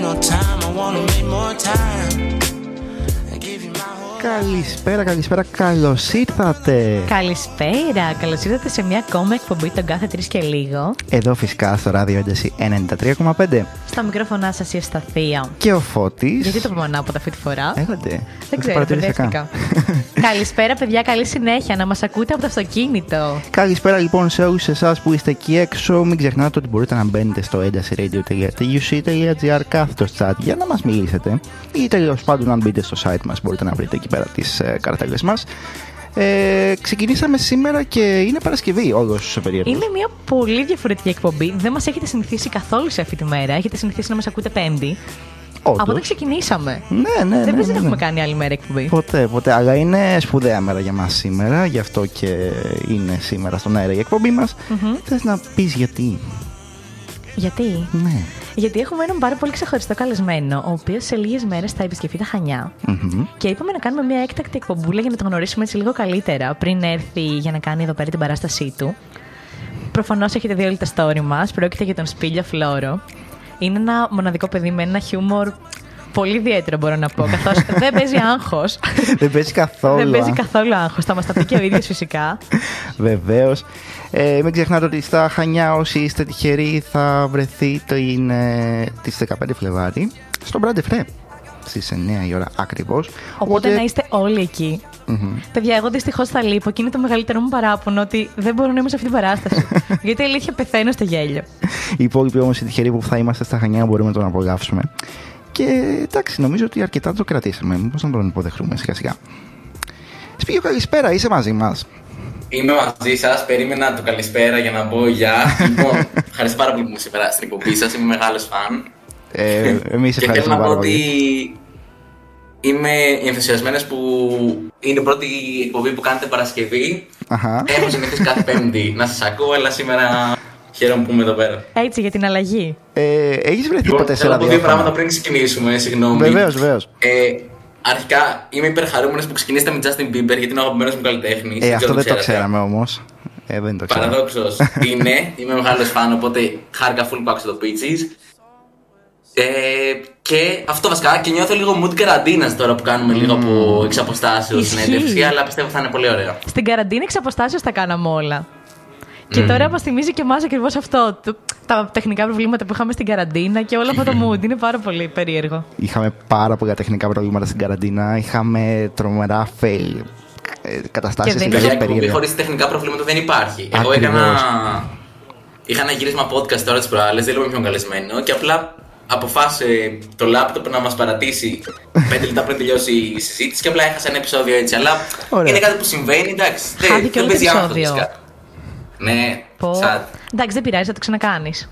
No time, I wanna make more time. Καλησπέρα, καλησπέρα, καλώς ήρθατε. Καλησπέρα, καλώς ήρθατε σε μια ακόμα εκπομπή τον κάθε τρεις και λίγο. Εδώ φυσικά στο ράδιο ένταση 93,5 Στα μικρόφωνά σας η Ευσταθία. και ο Φώτης Γιατί το πούμε ανάποδα αυτή τη φορά. Έχονται. Δεν ξέρω, μπερδεύτηκα. Καλησπέρα, παιδιά, καλή συνέχεια να μας ακούτε από το αυτοκίνητο. Καλησπέρα λοιπόν σε όλους εσάς που είστε εκεί έξω. Μην ξεχνάτε ότι μπορείτε να μπαίνετε στο έντασiradio.tuc.gr κάθετος chat για να μας μιλήσετε ή τέλος πάντων αν μπείτε στο site μας μπορείτε να βρείτε εκεί πέρα τις ε, καρτέλες μας. Ε, ξεκινήσαμε σήμερα και είναι Παρασκευή όλος ο περίεργος. Είναι μια πολύ διαφορετική εκπομπή. Δεν μας έχετε συνηθίσει καθόλου σε αυτή τη μέρα. Έχετε συνηθίσει να μας ακούτε Πέμπτη. Όντως. Από όταν ξεκινήσαμε. Ναι, ναι, ναι. Δεν ναι, παίζει να ναι. έχουμε κάνει άλλη μέρα εκπομπή. Ποτέ, ποτέ. Αλλά είναι σπουδαία μέρα για μας σήμερα, γι' αυτό και είναι σήμερα στον αέρα η εκπομπή μας. Θες να πεις γιατί. Γιατί; Ναι. Γιατί έχουμε έναν πάρα πολύ ξεχωριστό καλεσμένο, ο οποίος σε λίγες μέρες θα επισκεφτεί τα Χανιά. Μμμ. Και είπαμε να κάνουμε μια έκτακτη εκπομπούλα για να τον γνωρίσουμε έτσι λίγο καλύτερα πριν έρθει για να κάνει εδώ πέρα την παράστασή του. Προφανώς έχετε δει όλοι τα story μας. Πρόκειται για τον Σπίλιο Φλόρο. Είναι ένα μοναδικό παιδί με ένα χιούμορ πολύ ιδιαίτερο, μπορώ να πω. Καθώς δεν παίζει άγχος. Δεν παίζει καθόλου. δεν παίζει α. καθόλου άγχος. Θα μας τα πει και ο ίδιος φυσικά. Βεβαίως. Ε, μην ξεχνάτε ότι στα Χανιά όσοι είστε τυχεροί θα βρεθεί το είναι τις 15 Φλεβάρι στο Μπράντε Φρέ στις 9 η ώρα ακριβώς. Οπότε να είστε όλοι εκεί. Μμμ. Παιδιά, εγώ δυστυχώς θα λείπω και είναι το μεγαλύτερο μου παράπονο ότι δεν μπορώ να είμαι σε αυτή την παράσταση. Γιατί η αλήθεια πεθαίνω στο γέλιο. Οι υπόλοιποι όμως οι τυχεροί που θα είμαστε στα Χανιά μπορούμε να τον απολαύσουμε. Και εντάξει, νομίζω ότι αρκετά το κρατήσαμε. Μήπως να τον υποδεχτούμε σιγά σιγά. Σπίγιο, καλησπέρα, είσαι μαζί μας. Είμαι μαζί σας. Περίμενα το καλησπέρα για να πω γεια. λοιπόν, ευχαριστώ πάρα πολύ που μου σήμερα στην εκπομπή σας. Είμαι μεγάλος φαν. Ε, εμείς και θέλω ευχαριστούμε να πω πάρα ότι πολύ. είμαι ενθουσιασμένος που είναι η πρώτη εκπομπή που κάνετε Παρασκευή. Αχα. Έχω συνηθίσει κάθε Πέμπτη να σας ακούω, αλλά σήμερα χαίρομαι που είμαι εδώ πέρα. Έτσι για την αλλαγή. Ε, έχεις βρεθεί Λοιπόν, ποτέ σε θέλω να πω δύο πράγματα ραδιόφωνο. πριν ξεκινήσουμε, συγγνώμη. Βεβαίως, βεβαίως. Ε, αρχικά είμαι υπερχαρούμενος που ξεκινήσατε με Justin Bieber γιατί είναι ο αγαπημένος μου καλλιτέχνης. Ε, αυτό δεν το ξέραμε όμως. Ε, δεν το ξέραμε. Παραδόξως είναι. Είμαι μεγάλος φαν, οπότε χάρηκα full που άκουσα το Peaches. Ε, και αυτό βασικά και νιώθω λίγο mood καραντίνας τώρα που κάνουμε λίγο από εξ αποστάσεως Ισχύει. συνέντευξη, αλλά πιστεύω θα είναι πολύ ωραίο. Στην καραντίνα εξ αποστάσεως τα κάναμε όλα. Και τώρα μας θυμίζει και εμάς ακριβώς αυτό. το- τα τεχνικά προβλήματα που είχαμε στην καραντίνα και όλο αυτό το mood. Είναι πάρα πολύ περίεργο. Είχαμε πάρα πολλά τεχνικά προβλήματα στην καραντίνα. Είχαμε τρομερά fail. Ε, καταστάσεις Και δεν τελείως Παιδιά, εκπομπή περίεργα. χωρίς τεχνικά προβλήματα δεν υπάρχει. Εγώ Ακριβώς. έκανα. Είχα ένα γύρισμα podcast τώρα τις προάλλες, δεν είμαι πιο καλεσμένο και απλά αποφάσισε το λάπτοπ να μας παρατήσει 5 λεπτά πριν τελειώσει η συζήτηση και απλά έχασα ένα επεισόδιο έτσι. Αλλά Ωραία. είναι κάτι που συμβαίνει, εντάξει. δεν- Χάθηκε δεν όλο το παίζει άγχος επεισόδιο. φυσικά. Ναι, Πω. σαν. Εντάξει, δεν πειράζει, θα το ξανακάνεις.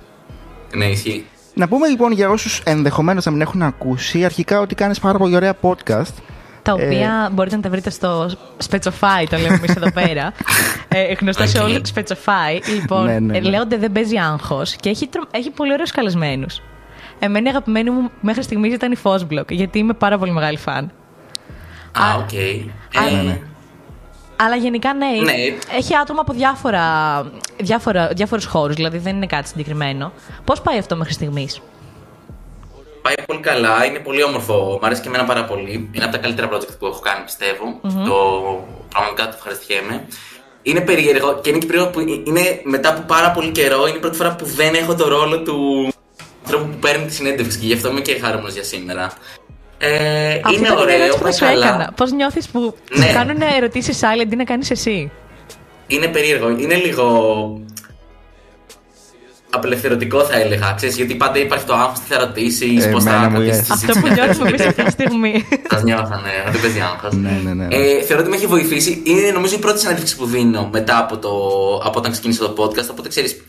Ναι, ισχύει. Να πούμε λοιπόν για όσους ενδεχομένως να μην έχουν ακούσει, αρχικά ότι κάνεις πάρα πολύ ωραία podcast. Τα Ε, οποία μπορείτε να τα βρείτε στο Σπετσοφάι, το λέμε εμείς εδώ πέρα. ε, γνωστό σε Οκ. όλο το Σπετσοφάι. Λοιπόν, Ναι, ναι, ε, ναι. λέγονται Δεν παίζει άγχος και έχει, τρο- έχει πολύ ωραίους καλεσμένους. Εμένα η αγαπημένη μου μέχρι στιγμής ήταν η Fosbloque, γιατί είμαι πάρα πολύ μεγάλη φαν. Α, οκ. Ε, ναι, ναι. Αλλά γενικά ναι, Ναι. έχει άτομα από διάφορα, διάφορα, διάφορους χώρους, δηλαδή δεν είναι κάτι συγκεκριμένο. Πώς πάει αυτό μέχρι στιγμής; Πάει πολύ καλά, είναι πολύ όμορφο. Μ' αρέσει και εμένα πάρα πολύ. Είναι από τα καλύτερα project που έχω κάνει, πιστεύω. Το πραγματικά το ευχαριστιέμαι. Είναι περίεργο και είναι και περίεργο που είναι μετά από πάρα πολύ καιρό. Είναι η πρώτη φορά που δεν έχω το ρόλο του ανθρώπου που παίρνει τη συνέντευξη και γι' αυτό είμαι και χαρούμενος για σήμερα. Ε, Αυτή είναι ήταν η ωραίο, ερώτηση που θα πάει σου καλά. έκανα. Πώς νιώθεις που Ναι. σου κάνουν ερωτήσεις άλλοι αντί να κάνεις εσύ. Είναι περίεργο. Είναι λίγο. Απελευθερωτικό θα έλεγα. Ξέρεις, γιατί πάντα υπάρχει το άγχος τι θα ρωτήσεις, Ε, πώς θα εμένα μου κρατήσεις yes. τη Αυτό που νιώθουμε εμεί αυτή τη στιγμή. Θα νιώθανε, να δεν παίζει άγχος. Ναι, ναι, ναι. Ε, θεωρώ ότι με έχει βοηθήσει. Είναι νομίζω η πρώτη συνέντευξη που δίνω μετά από, το, από όταν ξεκίνησα το podcast. Οπότε ξέρεις,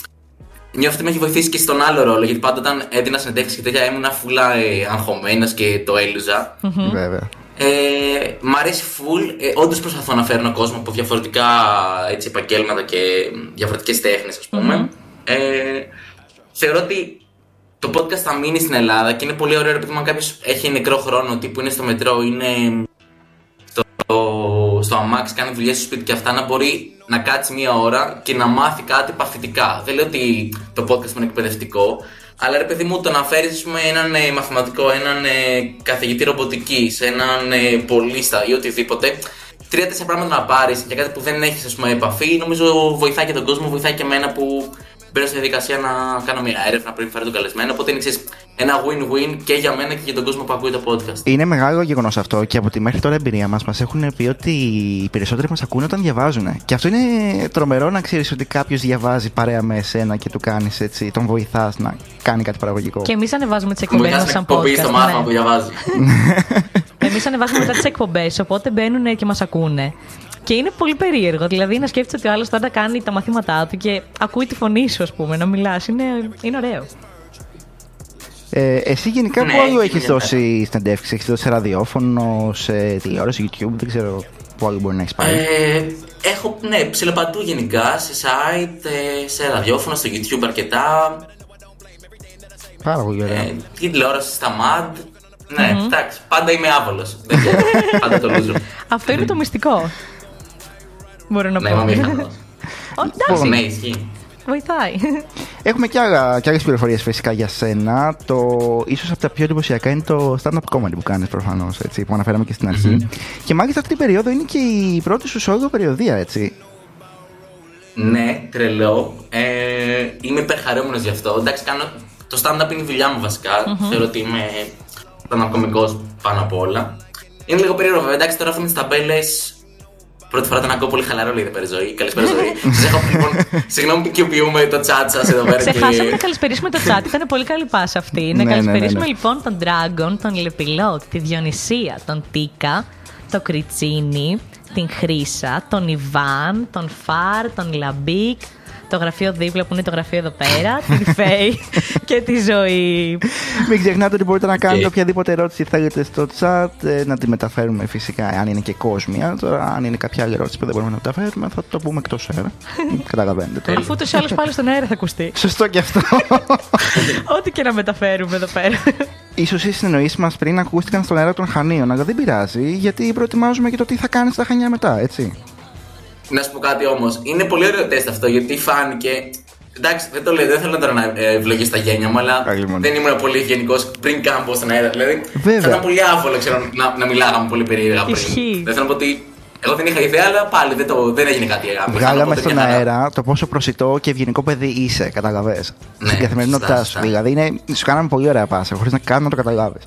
νιώθω ότι με έχει βοηθήσει και στον άλλο ρόλο. Γιατί πάντα όταν έδινα συνέντευξη και τέτοια ήμουν φούλα ε, αγχωμένος και το έλουζα. Βέβαια. Ε, μ' αρέσει full. Ε, Όντως προσπαθώ να φέρνω κόσμο από διαφορετικά έτσι, επαγγέλματα και διαφορετικές τέχνες, ας πούμε. Ε, θεωρώ ότι το podcast θα μείνει στην Ελλάδα και είναι πολύ ωραίο επειδή αν κάποιος έχει νεκρό χρόνο, τύπου είναι στο μετρό, είναι στο, στο αμάξι, κάνει δουλειές στο σπίτι και αυτά, να μπορεί να κάτσει μία ώρα και να μάθει κάτι παθητικά. Δεν λέω ότι το podcast μου είναι εκπαιδευτικό, αλλά ρε παιδί μου το να φέρεις έναν ε, μαθηματικό, έναν ε, καθηγητή ρομποτική, έναν ε, πολίστα ή οτιδήποτε. Τρία-τέσσερα πράγματα να πάρεις για κάτι που δεν έχεις επαφή, νομίζω βοηθάει και τον κόσμο, βοηθάει και εμένα που μπαίνω στη διαδικασία να κάνω μια έρευνα πριν φέρω τον καλεσμένο. Οπότε είναι ξέρεις, ένα win-win και για μένα και για τον κόσμο που ακούει το podcast. Είναι μεγάλο γεγονός αυτό και από τη μέχρι τώρα εμπειρία μας μας έχουν πει ότι οι περισσότεροι μας ακούνε όταν διαβάζουν. Και αυτό είναι τρομερό να ξέρεις ότι κάποιος διαβάζει παρέα με εσένα και του κάνεις έτσι, τον βοηθάς να κάνει κάτι παραγωγικό. Και εμείς ανεβάζουμε τις Μου εκπομπές βοηθά μας να σαν εκπομπή στο podcast. μάθημα ναι. που διαβάζεις. Εμείς ανεβάζουμε μετά τις εκπομπές, οπότε μπαίνουν και μας ακούνε. Και είναι πολύ περίεργο. Δηλαδή να σκέφτεσαι ότι ο άλλος τώρα κάνει τα μαθήματά του και ακούει τη φωνή σου, ας πούμε, να μιλάς. Είναι, είναι ωραίο. Ε, εσύ γενικά Ναι, πού άλλο έχει έχεις δώσει συνεντεύξει, έχεις δώσει σε ραδιόφωνο, σε τηλεόραση, YouTube, δεν ξέρω πού άλλο μπορεί να έχεις πάει. Ε, έχω, ναι, ψηλοπατού γενικά, σε site, ε, σε ραδιόφωνο, στο YouTube αρκετά. Πάρα πολύ ωραία. Ε, την τηλεόραση στα MAD. Ναι, εντάξει, πάντα είμαι άβολος. πάντα το λούζω. Αυτό είναι το μυστικό. Μπορώ να ναι, πω. είμαι αμήχανος. Ω, Εντάξει, Ναι, ισχύει. βοηθάει. Έχουμε και, άλλα, και άλλες πληροφορίες φυσικά για σένα. Το, ίσως από τα πιο εντυπωσιακά είναι το stand-up comedy που κάνεις προφανώς, έτσι, που αναφέραμε και στην αρχη Και μάλιστα αυτή την περίοδο είναι και η πρώτη σου solo περιοδία, έτσι. Ναι, τρελό. Ε, είμαι υπερχαρούμενος γι' αυτό. Εντάξει, κάνω... το stand-up είναι η δουλειά μου βασικα Θεωρώ ότι είμαι stand-up κωμικός πάνω απ' όλα. Είναι λίγο περίεργο βέβαια. Εντάξει, τώρα αυτό με τις ταμπέλες Πρώτη φορά τον ακούω πολύ χαλαρό, λέει πέρα Ζωή. Καλησπέρα Ζωή. Σας έχω λοιπόν. Συγγνώμη που κοινοποιούμε το chat σας εδώ πέρα. και- Ξεχάσαμε να καλησπερίσουμε το chat. Ήταν πολύ καλή πάσα αυτή. Ναι, να ναι, καλησπερίσουμε ναι, ναι. λοιπόν τον Dragon, τον Λεπιλότ, τη Διονυσία, τον Τίκα, το Κριτσίνη, την Χρύσα, τον Ιβάν, τον Φαρ, τον Λαμπίκ, το γραφείο δίπλα που είναι το γραφείο εδώ πέρα, την Φέη και τη Ζωή. Μην ξεχνάτε ότι μπορείτε να κάνετε Και- οποιαδήποτε ερώτηση θέλετε στο chat, ε, να τη μεταφέρουμε φυσικά, αν είναι και κόσμια. Τώρα, αν είναι κάποια άλλη ερώτηση που δεν μπορούμε να μεταφέρουμε, θα το πούμε εκτός αέρα. Καταλαβαίνετε τώρα. Αφού του άλλου πάλι στον αέρα θα ακουστεί. Σωστό και αυτό. Ό,τι και να μεταφέρουμε εδώ πέρα. Ίσως οι συνεννοήσεις μας πριν ακούστηκαν στον αέρα των Χανίων, αλλά δεν πειράζει, γιατί προετοιμάζουμε και το τι θα κάνεις στα Χανιά μετά, έτσι. Να σου πω κάτι όμως. Είναι πολύ ωραίο τεστ αυτό γιατί φάνηκε. Εντάξει, δεν το λέω, δεν θέλω τώρα να ε, ευλογήσω τα γένια μου, αλλά Καλή μόνο. δεν ήμουν πολύ ευγενικός πριν καν πω στον αέρα. Δηλαδή, Βέβαια. θα ήταν πολύ άβολο ξέρω, να, να μιλάγαμε πολύ περίεργα πριν. Ισχύει. Δεν θέλω να πω ότι. Εγώ δεν είχα ιδέα, αλλά πάλι δεν, το, δεν έγινε κάτι αγάπη. Βγάλαμε στον αέρα το πόσο προσιτό και ευγενικό παιδί είσαι, καταλαβέ. Ναι, Στην καθημερινότητά σωστά, σου. σωστά. Δηλαδή, είναι, σου κάναμε πολύ ωραία πάσα, χωρίς να καν να το καταλάβεις.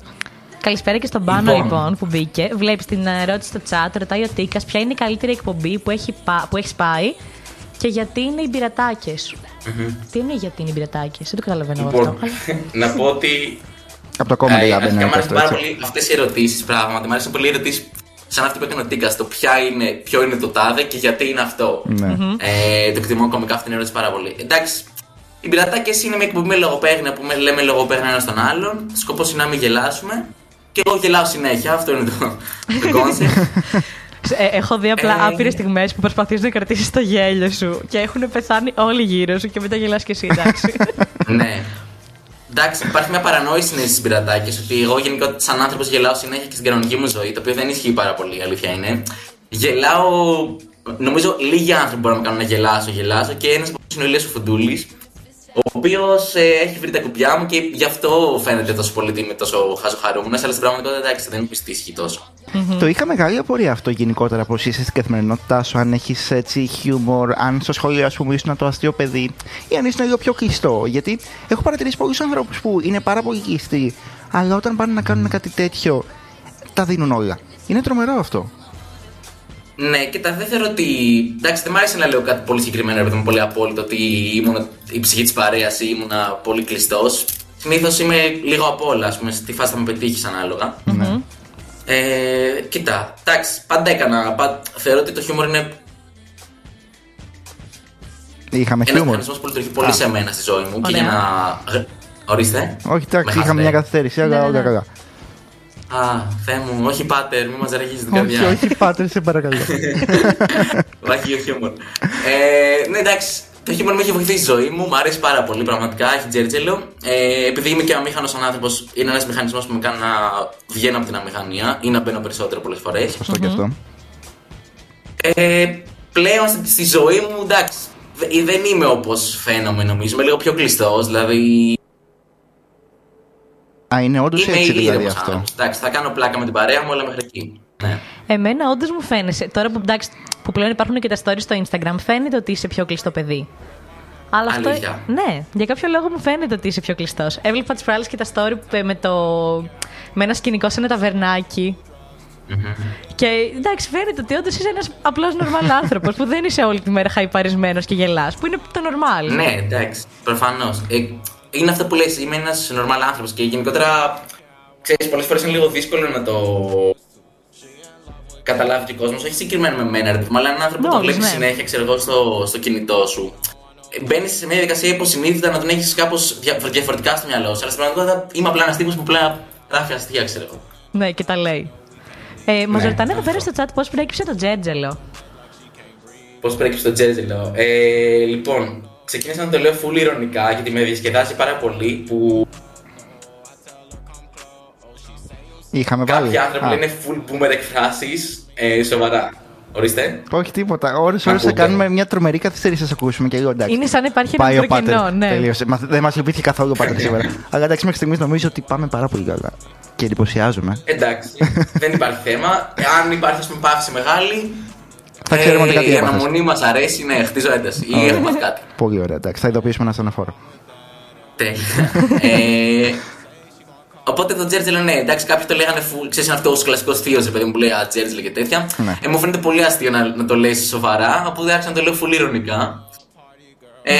Καλησπέρα και στον Πάνο Λοιπόν. λοιπόν που μπήκε. Βλέπεις την ερώτηση στο chat, ρωτάει ο Τίκας ποια είναι η καλύτερη εκπομπή που έχει, πα- που έχεις πάει και γιατί είναι οι πειρατάκες. Τι είναι γιατί είναι οι πειρατάκες, δεν το καταλαβαίνω εγώ Λοιπόν, αυτό. αλλά- να πω ότι Από το κόμμα Ε, δεν αρχικά είναι μου αρέσουν αυτό, πάρα έτσι. πολύ αυτές οι ερωτήσεις, πράγματι. Μου αρέσουν πολύ οι ερωτήσεις σαν αυτή που έκανε ο Τίκας. Το ποια είναι, ποιο είναι το τάδε και γιατί είναι αυτό. Ναι. Ε, το εκτιμώ κομικά αυτή την ερώτηση πάρα πολύ. Εντάξει, οι πειρατάκες είναι μια εκπομπή με λογοπαίγνια που με- λέμε λογοπαίγνια ένα στον άλλον. Σκοπός είναι να μην γελάσουμε. Και εγώ γελάω συνέχεια, αυτό είναι το, το concept. Ε, έχω δει απλά Ε, άπειρες στιγμές που προσπαθείς να κρατήσεις το γέλιο σου και έχουν πεθάνει όλοι γύρω σου και μετά γελάς και εσύ, εντάξει. ναι. Εντάξει, υπάρχει μια παρανόηση στις πειρατάκες ότι εγώ γενικά σαν άνθρωπος γελάω συνέχεια και στην κανονική μου ζωή, το οποίο δεν ισχύει πάρα πολύ, η αλήθεια είναι. Γελάω. Νομίζω λίγοι άνθρωποι μπορούν να με κάνουν να γελάσω, γελάσω και ένας από αυτού είναι ο Ηλίας ο Φουντούλης, ο οποίος έχει βρει τα κουμπιά μου και γι' αυτό φαίνεται τόσο πολύ ότι είμαι τόσο χαζοχαρούμενος, αλλά στην πραγματικότητα εντάξει, δεν μου ισχύει τόσο. Το είχα μεγάλη απορία αυτό γενικότερα πώ είσαι στην καθημερινότητά σου, αν έχεις έτσι χιούμορ, αν στο σχολείο ας πούμε ήσουν το αστείο παιδί ή αν ήσουν λίγο πιο κλειστό. Γιατί έχω παρατηρήσει πολλούς ανθρώπους που είναι πάρα πολύ κλειστοί, αλλά όταν πάνε να κάνουν κάτι τέτοιο τα δίνουν όλα. Είναι τρομερό αυτό. Ναι, κοίτα, δεν θεωρώ ότι. Εντάξει, δεν μου άρεσε να λέω κάτι πολύ συγκεκριμένο, επειδή είμαι πολύ απόλυτο, ότι ήμουν η ψυχή της παρέας ή ήμουν πολύ κλειστός. Συνήθως είμαι λίγο απ' όλα, ας πούμε, στη φάση θα με πετύχεις ανάλογα. Ναι. Ε, κοίτα, εντάξει, πάντα έκανα. πα- θεωρώ ότι το χιούμορ είναι Είχαμε ένα χιούμορ. μηχανισμό που λειτουργεί πολύ Α. σε μένα στη ζωή μου. Και Ωραία. για να. Ορίστε. Όχι, εντάξει, Με είχαμε μια χάσετε. καθυστέρηση, αλλά Ναι, ναι, όλα ναι. καλά. Α, Θεέ μου, όχι πάτερ, μην μας ραγίζεις την Όχι, καρδιά. όχι, πάτερ, σε παρακαλώ. Βάγει ο χιούμορ. Ε, ναι, εντάξει. Το χιούμορ με έχει βοηθήσει στη ζωή μου, μου αρέσει πάρα πολύ, πραγματικά. Έχει τζέρτζελο. Ε, επειδή είμαι και αμήχανος σαν άνθρωπο, είναι ένας μηχανισμός που με κάνει να βγαίνω από την αμηχανία ή να μπαίνω περισσότερο πολλές φορές. Σωστό και αυτό. Ε, πλέον στη, στη ζωή μου, εντάξει, δε- δεν είμαι όπως φαίνομαι νομίζω. Είμαι λίγο πιο κλειστός, δηλαδή. Α, είναι όντως Είμαι έτσι δηλαδή ήρεμος αυτό. άνθρωπος. Εντάξει, θα κάνω πλάκα με την παρέα μου, αλλά μέχρι εκεί. Ναι. Εμένα όντως μου φαίνεσαι. Τώρα που, εντάξει, που πλέον υπάρχουν και τα stories στο Instagram, φαίνεται ότι είσαι πιο κλειστό παιδί. Αλλά αυτό. Αλήθεια. Ναι, για κάποιο λόγο μου φαίνεται ότι είσαι πιο κλειστός. Έβλεπα τις προάλλες και τα story που- με, το, με ένα σκηνικό σε ένα ταβερνάκι. Και εντάξει, φαίνεται ότι όντως είσαι ένας απλός νορμάλ άνθρωπος που δεν είσαι όλη τη μέρα χαϊπαρισμένος και γελάς, που είναι το normal. Ναι, εντάξει, προφανώς. Ε, είναι αυτό που λες, είμαι ένας normal άνθρωπος και γενικότερα. Ξέρεις, πολλές φορές είναι λίγο δύσκολο να το καταλάβει και ο κόσμος. Όχι συγκεκριμένα με μένα, ρε παιδί μου, αλλά έναν άνθρωπο που το Όλους, βλέπεις ναι. συνέχεια, ξέρω εγώ, στο, στο κινητό σου. Μπαίνεις σε μια διαδικασία υποσυνείδητα να τον έχεις κάπως διαφορετικά στο μυαλό σου. Αλλά στην πραγματικότητα είμαι απλά ένας τύπος που απλά γράφει αστεία, ξέρω εγώ. Ναι, και τα λέει. Ε, Μας Ναι, ρωτάνε εδώ αυτό. πέρα στο chat πώς προέκυψε το τζέτζελο. Πώς προέκυψε το τζέρτζελο. Ε, λοιπόν, ξεκίνησα να το λέω full ηρωνικά γιατί με διασκεδάζει πάρα πολύ που Είχαμε βάλει. Κάποιοι άνθρωποι Α, λένε full boomer εκφράσεις. Ε, σοβαρά. Ορίστε. Όχι τίποτα. Ώρες ώρες θα Ακούτε. κάνουμε μια τρομερή καθυστέρηση να σας ακούσουμε και εγώ εντάξει. Είναι σαν να υπάρχει ένα Πάει ο μικρό Πάτερ. κενό, ναι. Τελείωσε. Μα- Δεν μας λυπήθηκε καθόλου ο Πάτερ σήμερα. Αλλά εντάξει, μέχρι στιγμής νομίζω ότι πάμε πάρα πολύ καλά. Και εντυπωσιάζομαι. Εντάξει, δεν υπάρχει θέμα. Αν υπάρχει ας πούμε παύση μεγάλη. Θα ξέρουμε ότι κάτι Η έπαθες. αναμονή μας αρέσει, ναι, χτίζω ένταση. Ή έχω πάθει κάτι. Πολύ ωραία, εντάξει. Θα ειδοποιήσουμε ένα ασθενοφόρο. Τέλεια. ε, οπότε το Τζέρτζελ, ναι, εντάξει, κάποιοι το λέγανε full. Ξέρεις, είναι αυτός ο κλασικός θείος, παιδί μου που λέει Α, Τζέρτζελ και τέτοια. Ναι. Ε, μου φαίνεται πολύ αστείο να, να το λες σοβαρά, οπότε άρχισα να το λέω full ειρωνικά. Ε,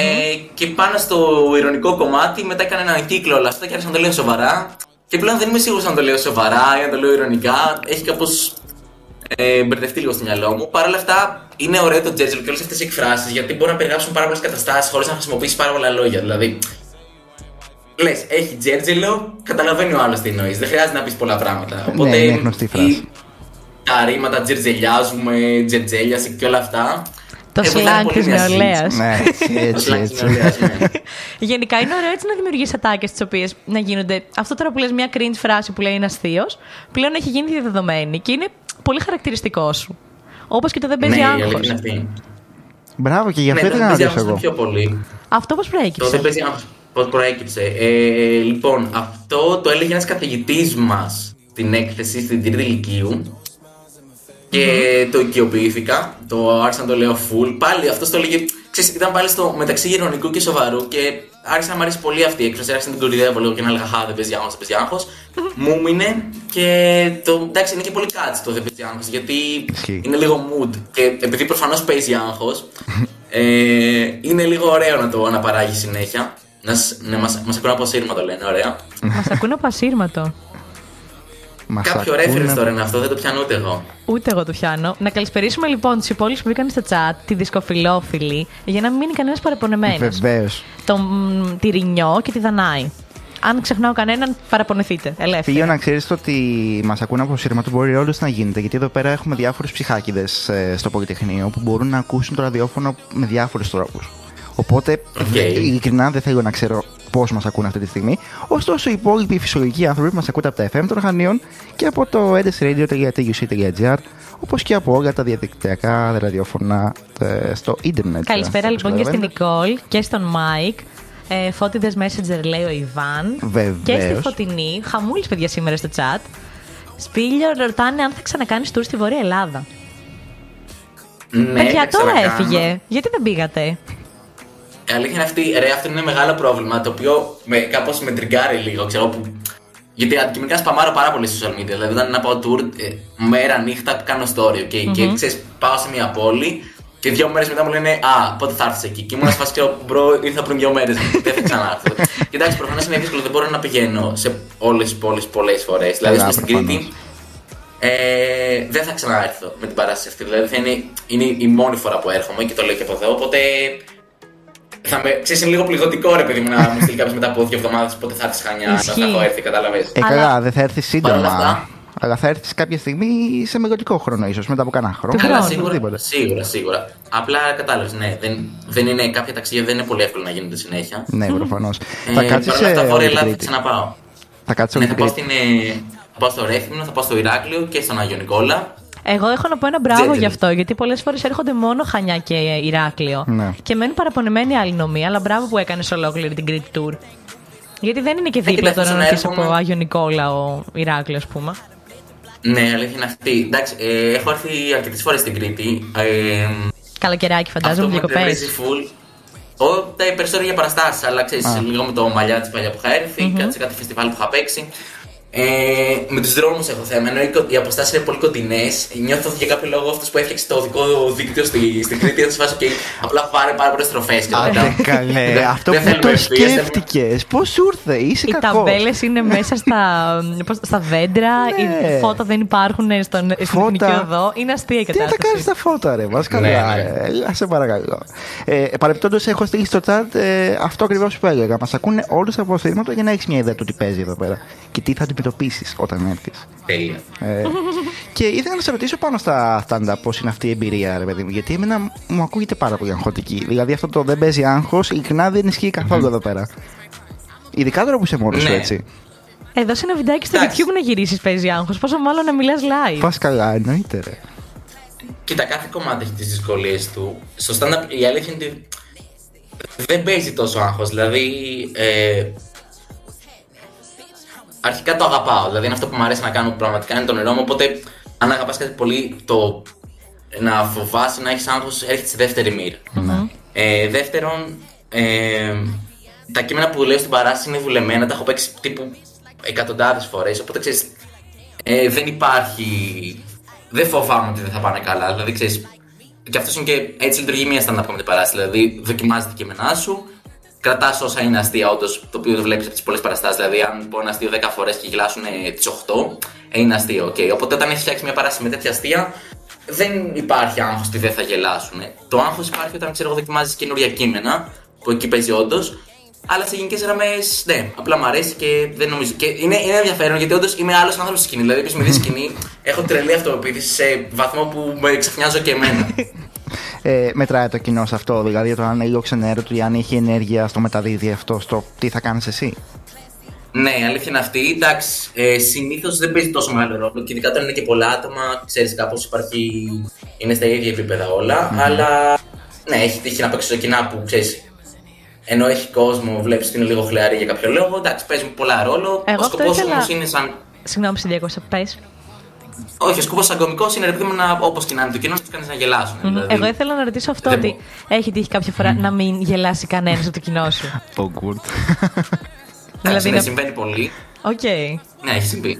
και πάνω στο ειρωνικό κομμάτι, μετά έκανα έναν κύκλο όλα αυτά και άρχισα να το λέω σοβαρά. Και πλέον δεν είμαι σίγουρος αν το λέω σοβαρά ή αν το λέω ειρωνικά. Έχει κάπως ε, μπερδευτεί λίγο στο μυαλό μου. Παρ' όλα αυτά, είναι ωραίο το Τζέρτζελ και όλες αυτές οι εκφράσεις γιατί μπορεί να περιγράψουν πάρα πολλές καταστάσεις χωρίς να χρησιμοποιήσεις πάρα πολλά λόγια. Δηλαδή, λες, έχει Τζέρτζελο, καταλαβαίνει ο άλλος τι εννοείς. Δεν χρειάζεται να πεις πολλά πράγματα. Οπότε, Ναι, είναι γνωστή φράση. η- τα ρήματα τζερτζελιάζουμε, τζερτζέλιαση και όλα αυτά. Το ε, βοηθάνε slang πολύ της μια συζήτηση. νεολαία. Ναι, έτσι, Το έτσι. slang της έτσι. νεολαίας, ναι. Γενικά είναι ωραίο έτσι να δημιουργείς ατάκες τις οποίες να γίνονται. Αυτό τώρα που λες μια cringe φράση που λέει ένας θείος, πλέον έχει γίνει διαδεδομένη και είναι πολύ χαρακτηριστικό σου. Όπως και το δεν παίζει Ναι, η άγχος. αλήθεια είναι αυτή. Μπράβο και γι' Ναι, αυτό το ήθελα δεν να παίζει ρωτήσω άγχος εγώ. πιο πολύ. Αυτό πώς Το προέκυψε. δεν παίζει άγχος. Πώς προέκυψε; Ε, λοιπόν, αυτό το έλεγε ένας καθηγητής μας στην έκθεση στην τρίτη ηλικίου και το οικειοποιήθηκα. Το άρχισα να το λέω full. Πάλι αυτός το έλεγε. Ξέρεις, ήταν πάλι στο μεταξύ ηρωνικού και σοβαρού και άρχισε να μου αρέσει πολύ αυτή η έκφραση. Άρχισα να την κορυδεύω λίγο και να έλεγα Χα, δεν παίζει άγχος, δεν παίζει άγχος. Μου έμεινε και το. Εντάξει, είναι και πολύ κάτσι το δεν παίζει άγχος γιατί Ισχύει. είναι λίγο mood. Και επειδή προφανώς παίζει άγχος ε, είναι λίγο ωραίο να το αναπαράγει συνέχεια. Να, σ- ναι, μας, μας ακούνε από σύρμα το λένε, ωραία. Μας ακούνε από ασύρματο. Μας Κάποιο ακούνε. reference τώρα είναι αυτό, δεν το πιάνω ούτε εγώ. Ούτε εγώ το πιάνω. Να καλησπερίσουμε λοιπόν του υπόλοιπου που μπήκαν στο chat, τη δισκοφιλόφιλη, για να μην μείνει κανένας παραπονεμένος. Βεβαίως. Τον τη Ρινιό και τη Δανάη. Αν ξεχνάω κανέναν, παραπονεθείτε. Ελεύθερα. Φίλιο, να ξέρεις ότι μας ακούνε από σύρμα του μπορεί όλο να γίνεται. Γιατί εδώ πέρα έχουμε διάφορους ψυχάκιδε στο Πολυτεχνείο που μπορούν να ακούσουν το ραδιόφωνο με διάφορους τρόπους. Οπότε, Οκ. δε- ειλικρινά δεν θέλω να ξέρω πώς μας ακούνε αυτή τη στιγμή. Ωστόσο, οι υπόλοιποι φυσιολογικοί άνθρωποι μας ακούτε από τα FM των Χανίων και από το edesradio.tuc.gr όπως και από όλα τα διαδικτυακά ραδιόφωνα ε, στο ίντερνετ. Καλησπέρα Ε, λοιπόν και στην καταλαβαίνετε. Νικόλ και στον Μάικ. Ε, Φώτιδες Messenger λέει ο Ιβάν. Βεβαίως. Και στη Φωτεινή. Χαμούλης παιδιά σήμερα στο chat. Σπήλιο ρωτάνε αν θα ξανακάνεις tour στη Βόρεια Ελλάδα. Ναι, παιδιά θα τώρα ξανακάνω. έφυγε. Γιατί δεν πήγατε; Η αλήθεια είναι αυτή, ρε, αυτό είναι ένα μεγάλο πρόβλημα το οποίο με, κάπως με τριγκάρει λίγο, ξέρω που Γιατί αντικειμενικά σπαμάρω πάρα πολύ στο social media. Δηλαδή, όταν να πάω tour, ε, μέρα νύχτα κάνω story. Okay? Και ξέρεις, πάω σε μια πόλη και δύο μέρες μετά μου λένε Α, πότε θα έρθεις εκεί; Και ήμουν ασφαλή και bro, ήρθα πριν δύο μέρες. δεν θα ξανάρθω. Κοιτάξτε, προφανώς είναι δύσκολο. Δεν μπορώ να πηγαίνω σε όλες τις πόλεις πολλές φορές. Δηλαδή, Καλά, στην προφανώς. Κρήτη ε, δεν θα ξανάρθω με την παράσταση αυτή. Δηλαδή, θα είναι, είναι η μόνη φορά που έρχομαι και το λέω και από εδώ. Οπότε θα με, ξέρεις, είναι λίγο πληγωτικό ρε παιδί μου να μου στείλει κάποιος μετά από δύο εβδομάδες πότε θα έρθεις χανιά. Να Ισχύει. θα έχω έρθει, κατάλαβες. Ε, Αλλά- καλά, δεν θα έρθεις Παρ' όλα σύντομα. αυτά- Αλλά θα έρθεις κάποια στιγμή σε μελλοντικό χρόνο, ίσως μετά από κανένα χρόνο. Του Καλά, χρόνου. σίγουρα, Οτιδήποτε. σίγουρα, σίγουρα. Απλά κατάλαβες, ναι. Δεν, δεν είναι, κάποια ταξίδια δεν είναι πολύ εύκολο να γίνονται συνέχεια. Ναι, προφανώς. Ε, θα κάτσεις παρ' σε όλα αυτά, Βόρεια όλη την Ελλάδα θα Κρήτη. ξαναπάω. Θα κάτσεις Ναι, όλη θα την πάω, Κρήτη. στην, ε, θα πάω στο Ρέθυμνο, θα πάω στο Ηράκλειο και στον Άγιο Νικόλα. Εγώ έχω να πω ένα μπράβο Τζέτζελ. γι' αυτό, γιατί πολλές φορές έρχονται μόνο Χανιά και Ηράκλειο. Ναι. Και μένουν παραπονεμένοι άλλοι νομοί, αλλά μπράβο που έκανες ολόκληρη την Κρήτη Tour. Γιατί δεν είναι και δίπλα κοιτάξτε, τώρα να να έρθει από έρχομαι- Άγιο Νικόλα ο Ηράκλειο, ας πούμε. Ναι, αλήθεια είναι αυτή. Εντάξει, ε, έχω έρθει αρκετές φορές στην Κρήτη. Ε, Καλοκαιράκι, φαντάζομαι, Αυτό με διακοπές. τρελίζει full. Ο, τα περισσότερα για παραστάσεις, αλλά ξέρεις, λίγο με το μαλλιά της παλιά που είχα έρθει, κάτι σε κάτι φεστιβάλ που είχα παίξει. Ε, με τους δρόμους έχω θέμα. Ενώ οι, κο- οι αποστάσεις είναι πολύ κοντινές, νιώθω ότι για κάποιο λόγο αυτός που έφτιαξε το οδικό δίκτυο στη, στην Κρήτη θα τους φάσω και απλά πάρε πάρα πολλές στροφές. Άντε καλέ, Δεν- αυτό δεν που θέλουμε το ευθείες, θέλουμε- σκέφτηκες. Πώς σου ήρθε, είσαι Οι κακός. ταμπέλες είναι μέσα στα, πώς- στα δέντρα, Ναι. οι φώτα δεν υπάρχουν στον, στην Φώτα. εθνική οδό. Είναι αστεία η Τι να τα κατάσταση. κάνεις τα φώτα, ρε. Μας καλά, Ναι, ναι. ρε. Έλα, σε παρακαλώ. Ε, Παρεμπιπτόντως, έχω στείλει στο chat ε, αυτό ακριβώς που έλεγα. Μας ακούνε όλους από θρύματα για να έχεις μια ιδέα του τι παίζει εδώ πέρα και τι θα αντιμετωπίσει όταν έρθεις. Τέλεια. Ε, και ήθελα να σε ρωτήσω πάνω στα stand-up πώς είναι αυτή η εμπειρία, ρε παιδί μου. Γιατί εμένα μου ακούγεται πάρα πολύ αγχωτική. Δηλαδή αυτό το δεν παίζει άγχος, ειλικρινά δεν ισχύει καθόλου εδώ πέρα. Ειδικά τώρα που είσαι μόνος σου, Ναι. έτσι. Εδώ σε ένα βιντεάκι στο Εντάξει. YouTube να γυρίσεις παίζει άγχος. Πόσο μάλλον να μιλάς live. Πας καλά, εννοείται, ρε. Κοίτα, κάθε κομμάτι έχει τις δυσκολίες του. Στο stand-up η αλήθεια είναι ότι δεν παίζει τόσο άγχος. Δηλαδή, ε, αρχικά το αγαπάω. Δηλαδή, είναι αυτό που μου αρέσει να κάνω πραγματικά, είναι το νερό μου. Οπότε, αν αγαπάς κάτι πολύ, το να φοβάσαι να έχεις άγχος έρχεται στη δεύτερη μοίρα. Ε, δεύτερον, ε, τα κείμενα που λέω στην παράσταση είναι δουλεμένα, τα έχω παίξει τύπου εκατοντάδες φορές. Οπότε ξέρεις, ε, δεν υπάρχει. Δεν φοβάμαι ότι δεν θα πάνε καλά. Δηλαδή, ξέρεις. Και αυτός είναι και έτσι λειτουργεί μια stand-up comedy παράσταση. Δηλαδή, δοκιμάζει τα κείμενά σου, κρατάς όσα είναι αστεία, όντως το οποίο το βλέπεις από τις πολλές παραστάσεις. Δηλαδή, αν πω ένα αστείο 10 φορές και γελάσουν τις 8, ε, είναι αστείο. Okay. Οπότε, όταν έχεις φτιάξει μια παράσταση με τέτοια αστεία, δεν υπάρχει άγχος ότι δεν θα γελάσουν. Το άγχος υπάρχει όταν ξέρω εγώ δοκιμάζεις καινούρια κείμενα, που εκεί παίζει όντως. Αλλά σε γενικές γραμμές, ναι, απλά μου αρέσει και δεν νομίζω. Και είναι, είναι ενδιαφέρον γιατί όντως είμαι άλλος άνθρωπος στη σκηνή. Δηλαδή, επίση με δει σκηνή, έχω τρελή αυτοπεποίθηση σε βαθμό που με ξαφνιάζω και εμένα. Ε, μετράει το κοινό σε αυτό, δηλαδή το αν είναι λίγο ξενέρωτο ή αν έχει ενέργεια στο μεταδίδει αυτό, στο τι θα κάνεις εσύ. Ναι, η αλήθεια είναι αυτή. Εντάξει, ε, συνήθως δεν παίζει τόσο μεγάλο ρόλο και ειδικά όταν είναι και πολλά άτομα, ξέρεις κάπως υπάρχει. είναι στα ίδια επίπεδα όλα. Αλλά ναι, έχει τύχει να παίξω σε κοινά που ξέρεις. Ενώ έχει κόσμο, βλέπεις ότι είναι λίγο χλιαρή για κάποιο λόγο. Εντάξει, παίζουν πολλά ρόλο. Εγώ ο αυτό σκοπός ήθελα- όμως είναι σαν. Συγγνώμη, σε διάκοψα. Πες. Όχι, ο σκοπός σαν κωμικός είναι ρε παιδί μου να όπως και να είναι το κοινό, να τους κάνεις να γελάσουν. δηλαδή. Εγώ ήθελα να ρωτήσω αυτό Δεν ότι μπορώ. έχει τύχει κάποια φορά να μην γελάσει κανένας από το κοινό σου; Awkward. Εντάξει, ναι, να- συμβαίνει πολύ. Οκ. Ναι, έχει συμβεί.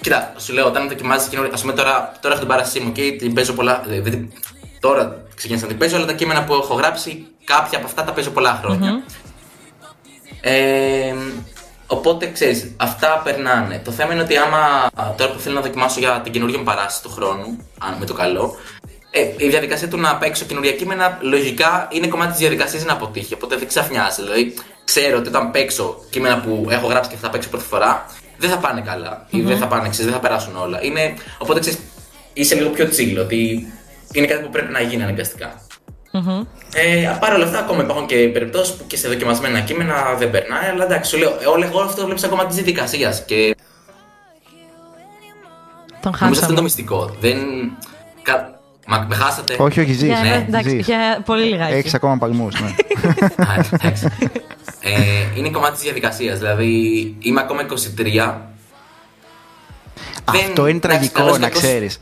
Κοίτα, σου λέω, όταν δοκιμάζεις καινούργια. Α πούμε τώρα, τώρα έχω την παράστασή μου και την παίζω πολλά. Δηλαδή, τώρα ξεκίνησα να την παίζω, αλλά τα κείμενα που έχω γράψει, κάποια από αυτά τα παίζω πολλά χρόνια. Ε, οπότε ξέρεις, αυτά περνάνε. Το θέμα είναι ότι άμα α, τώρα που θέλω να δοκιμάσω για την καινούργια μου παράσταση του χρόνου, αν με το καλό, ε, η διαδικασία του να παίξω καινούργια κείμενα λογικά είναι κομμάτι της διαδικασίας να αποτύχει. Οπότε δεν ξαφνιάζει. Δηλαδή, ξέρω ότι όταν παίξω κείμενα που έχω γράψει και θα τα παίξω πρώτη φορά, δεν θα πάνε καλά. Ή δεν θα πάνε, ξέρεις, δεν θα περάσουν όλα. Είναι, οπότε ξέρεις, είσαι λίγο πιο τσίλο. Ότι είναι κάτι που πρέπει να γίνει αναγκαστικά. Ε, Παρ' όλα αυτά, ακόμα υπάρχουν και περιπτώσεις που και σε δοκιμασμένα κείμενα δεν περνάει. Αλλά εντάξει, σου λέω, ε, όλο εγώ αυτό το βλέπεις ακόμα της διαδικασίας. Και Τον νομίζω αυτό είναι το χάσαμε. μυστικό. Δεν. Κα... Μα με χάσατε. όχι, όχι, ζεις. Για, ναι, εντάξει, ζεις. για πολύ λιγάκι. Έχεις ακόμα παλμούς, ναι. Α, εντάξει. ε, είναι κομμάτι της διαδικασίας. Δηλαδή, είμαι ακόμα 23. Αυτό είναι εντάξει, τραγικό καλός ή να κακός- ξέρεις.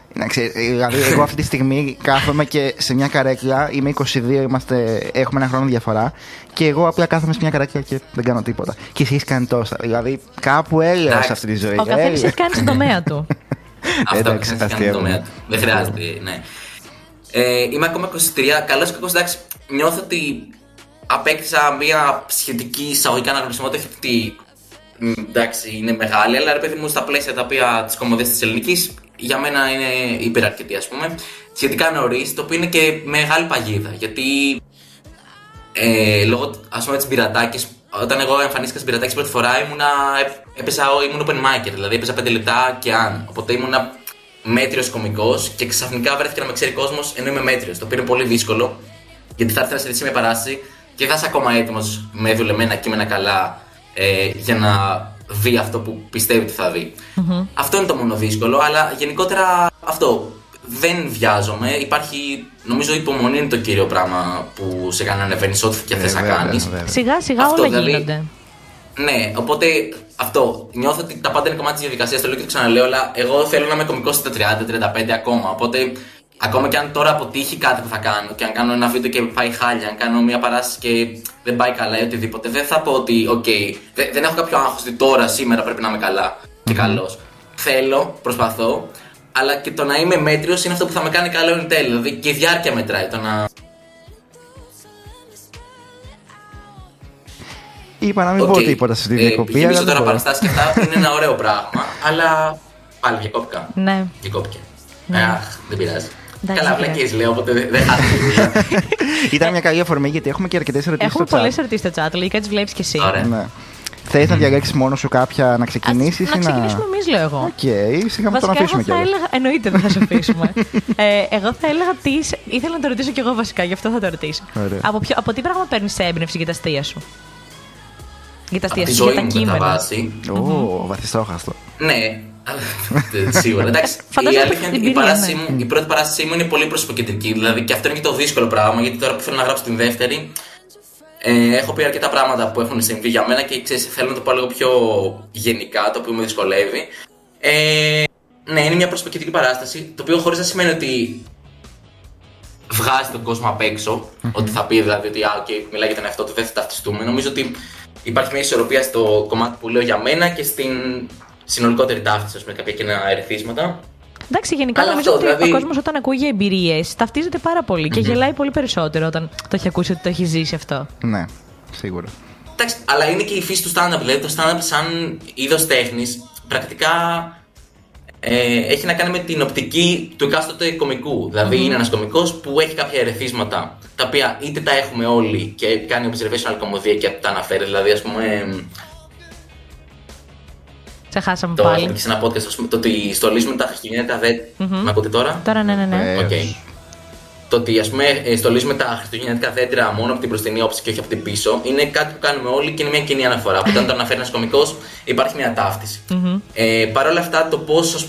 Δηλαδή, εγώ αυτή τη στιγμή κάθομαι και σε μια καρέκλα, είμαι 22, είμαστε, έχουμε ένα χρόνο διαφορά, και εγώ απλά κάθομαι σε μια καρέκλα και δεν κάνω τίποτα. Και εσύ έχεις κάνει τόσα. Δηλαδή, κάπου έλεος Εντάξει. αυτή τη ζωή. Ο καθένας Έλεος. έχει κάνει στην τομέα του. Αυτό Εντάξει, θα κάνει το αστείευομαι. τομέα του. Δεν χρειάζεται, ναι. Ε, είμαι ακόμα 23. Καλό ή κακό, εντάξει, νιώθω ότι απέκτησα μια σχετική εισαγωγικά αναγνωρισιμότητα. Όχι ότι μ, εντάξει, είναι μεγάλη, αλλά ρε παιδί μου στα πλαίσια τα οποία της κομμωδίας της ελληνικής για μένα είναι υπεραρκετή, ας πούμε. Σχετικά νωρίς, το οποίο είναι και μεγάλη παγίδα. Γιατί ε, λόγω ας πούμε της πειρατάκης, όταν εγώ εμφανίστηκα στην πειρατάκη πρώτη φορά ήμουνα, ε, έπαιζα, ήμουν open micer, δηλαδή έπαιζα 5 λεπτά και αν. Οπότε ήμουνα μέτριος κωμικός και ξαφνικά βρέθηκε να με ξέρει κόσμος ενώ είμαι μέτριος. Το οποίο είναι πολύ δύσκολο γιατί θα έρθει να σε δει μια παράσταση και θα είσαι ακόμα έτοιμος με δουλεμένα κείμενα καλά ε, για να δει αυτό που πιστεύει ότι θα δει. Αυτό είναι το μόνο δύσκολο, αλλά γενικότερα αυτό. Δεν βιάζομαι. Υπάρχει, νομίζω, υπομονή είναι το κύριο πράγμα που σε κάνει να ανεβαίνεις ό,τι και θες Ε, να βέβαια, κάνεις. βέβαια. Σιγά σιγά Αυτό, όλα δηλαδή, γίνονται. Ναι, οπότε αυτό. Νιώθω ότι τα πάντα είναι κομμάτι της διαδικασίας. Το λέω και το ξαναλέω, αλλά εγώ θέλω να είμαι κωμικός στα 30-35 ακόμα. Οπότε, ακόμα και αν τώρα αποτύχει κάτι που θα κάνω και αν κάνω ένα βίντεο και πάει χάλια, αν κάνω μια παράσταση και δεν πάει καλά ή οτιδήποτε, δεν θα πω ότι, οκ, δεν, δεν έχω κάποιο άγχος ότι τώρα, σήμερα πρέπει να είμαι καλά και καλός. Θέλω, προσπαθώ, αλλά και το να είμαι μέτριος είναι αυτό που θα με κάνει καλό εν τέλει. Δηλαδή και η διάρκεια μετράει. Το να Είπα να μην πω Οκ. τίποτα στη Ε, διακοπή. Γεμίζω αλλά δεν τώρα μπορώ. παραστάσεις και αυτά είναι ένα ωραίο πράγμα. αλλά πάλι διακόπηκα. Ναι. Διακόπηκε. Ναι. Αχ, δεν πειράζει. Εντάξει, Καλά, δεν βλακείες λέω, οπότε δεν δεν χάθηκα. Ήταν μια καλή αφορμή γιατί έχουμε και αρκετές ερωτήσεις Έχουμε στο πολλές chat. ερωτήσεις στο chat, λογικά τις βλέπεις κι εσύ. Ωραία. Ναι. Θες να διαλέξεις μόνο σου κάποια να ξεκινήσεις ή Να ξεκινήσουμε εμείς, λέω εγώ. Οκ, σιγά να τον Βασικά, εγώ αφήσουμε θα κιόλας. έλεγα. Εννοείται δεν θα σε αφήσουμε. ε, εγώ θα έλεγα τι. ήθελα να το ρωτήσω κι εγώ βασικά, γι' αυτό θα το ρωτήσω. Ωραία. Από, ποιο, από τι πράγμα παίρνεις έμπνευση για τα αστεία σου; Για τα Από αστεία τη σου, για ζωή τα μου κατά κείμενα. βάση. Ω, βαθιστόχαστο. Ναι, ε, σίγουρα. Εντάξει, η Φαντάζομαι αλήθεια είναι ότι η, εμπειρία, παράστασή ναι. μου, η πρώτη παράστασή μου είναι πολύ προσωποκεντρική. Δηλαδή και αυτό είναι και το δύσκολο πράγμα, γιατί τώρα που θέλω να γράψω την δεύτερη, ε, έχω πει αρκετά πράγματα που έχουν συμβεί για μένα και ξέρεις, θέλω να το πω λίγο πιο γενικά, το οποίο με δυσκολεύει. Ε, ναι, είναι μια προσωποκεντρική παράσταση, το οποίο χωρίς να σημαίνει ότι βγάζει τον κόσμο απ' έξω, ότι θα πει δηλαδή ότι α, okay, μιλάει για τον εαυτό του, δεν θα ταυτιστούμε. Νομίζω ότι υπάρχει μια ισορροπία στο κομμάτι που λέω για μένα και στην συνολικότερη ταύτιση με κάποια κοινά ερεθίσματα. Εντάξει, γενικά Αλλά νομίζω αυτό, ότι δηλαδή- ο κόσμος όταν ακούει για εμπειρίες ταυτίζεται πάρα πολύ και γελάει πολύ περισσότερο όταν το έχει ακούσει ότι το έχει ζήσει αυτό. Ναι, σίγουρα. Εντάξει, αλλά είναι και η φύση του stand-up. Δηλαδή το stand-up σαν είδος τέχνης πρακτικά ε, έχει να κάνει με την οπτική του εκάστοτε κομικού. Δηλαδή είναι ένας κωμικό που έχει κάποια ερεθίσματα τα οποία είτε τα έχουμε όλοι και κάνει observational κομμωδία και τα αναφέρει. Δηλαδή, ας πούμε, Σε χάσαμε το πάλι. έχουμε και σε ένα podcast, ας πούμε, το ότι στολίζουμε τα Χριστουγεννιάτικα δέντρα. Με ακούτε τώρα; Τώρα ναι, ναι, ναι. Ε, Οκ. Το ότι ας πούμε ε, στολίζουμε τα χριστουγεννιάτικα δέντρα μόνο από την μπροστινή όψη και όχι από την πίσω είναι κάτι που κάνουμε όλοι και είναι μια κοινή αναφορά. Οπότε όταν το αναφέρει ένας κωμικός υπάρχει μια ταύτιση. Ε, Παρ' όλα αυτά το πώς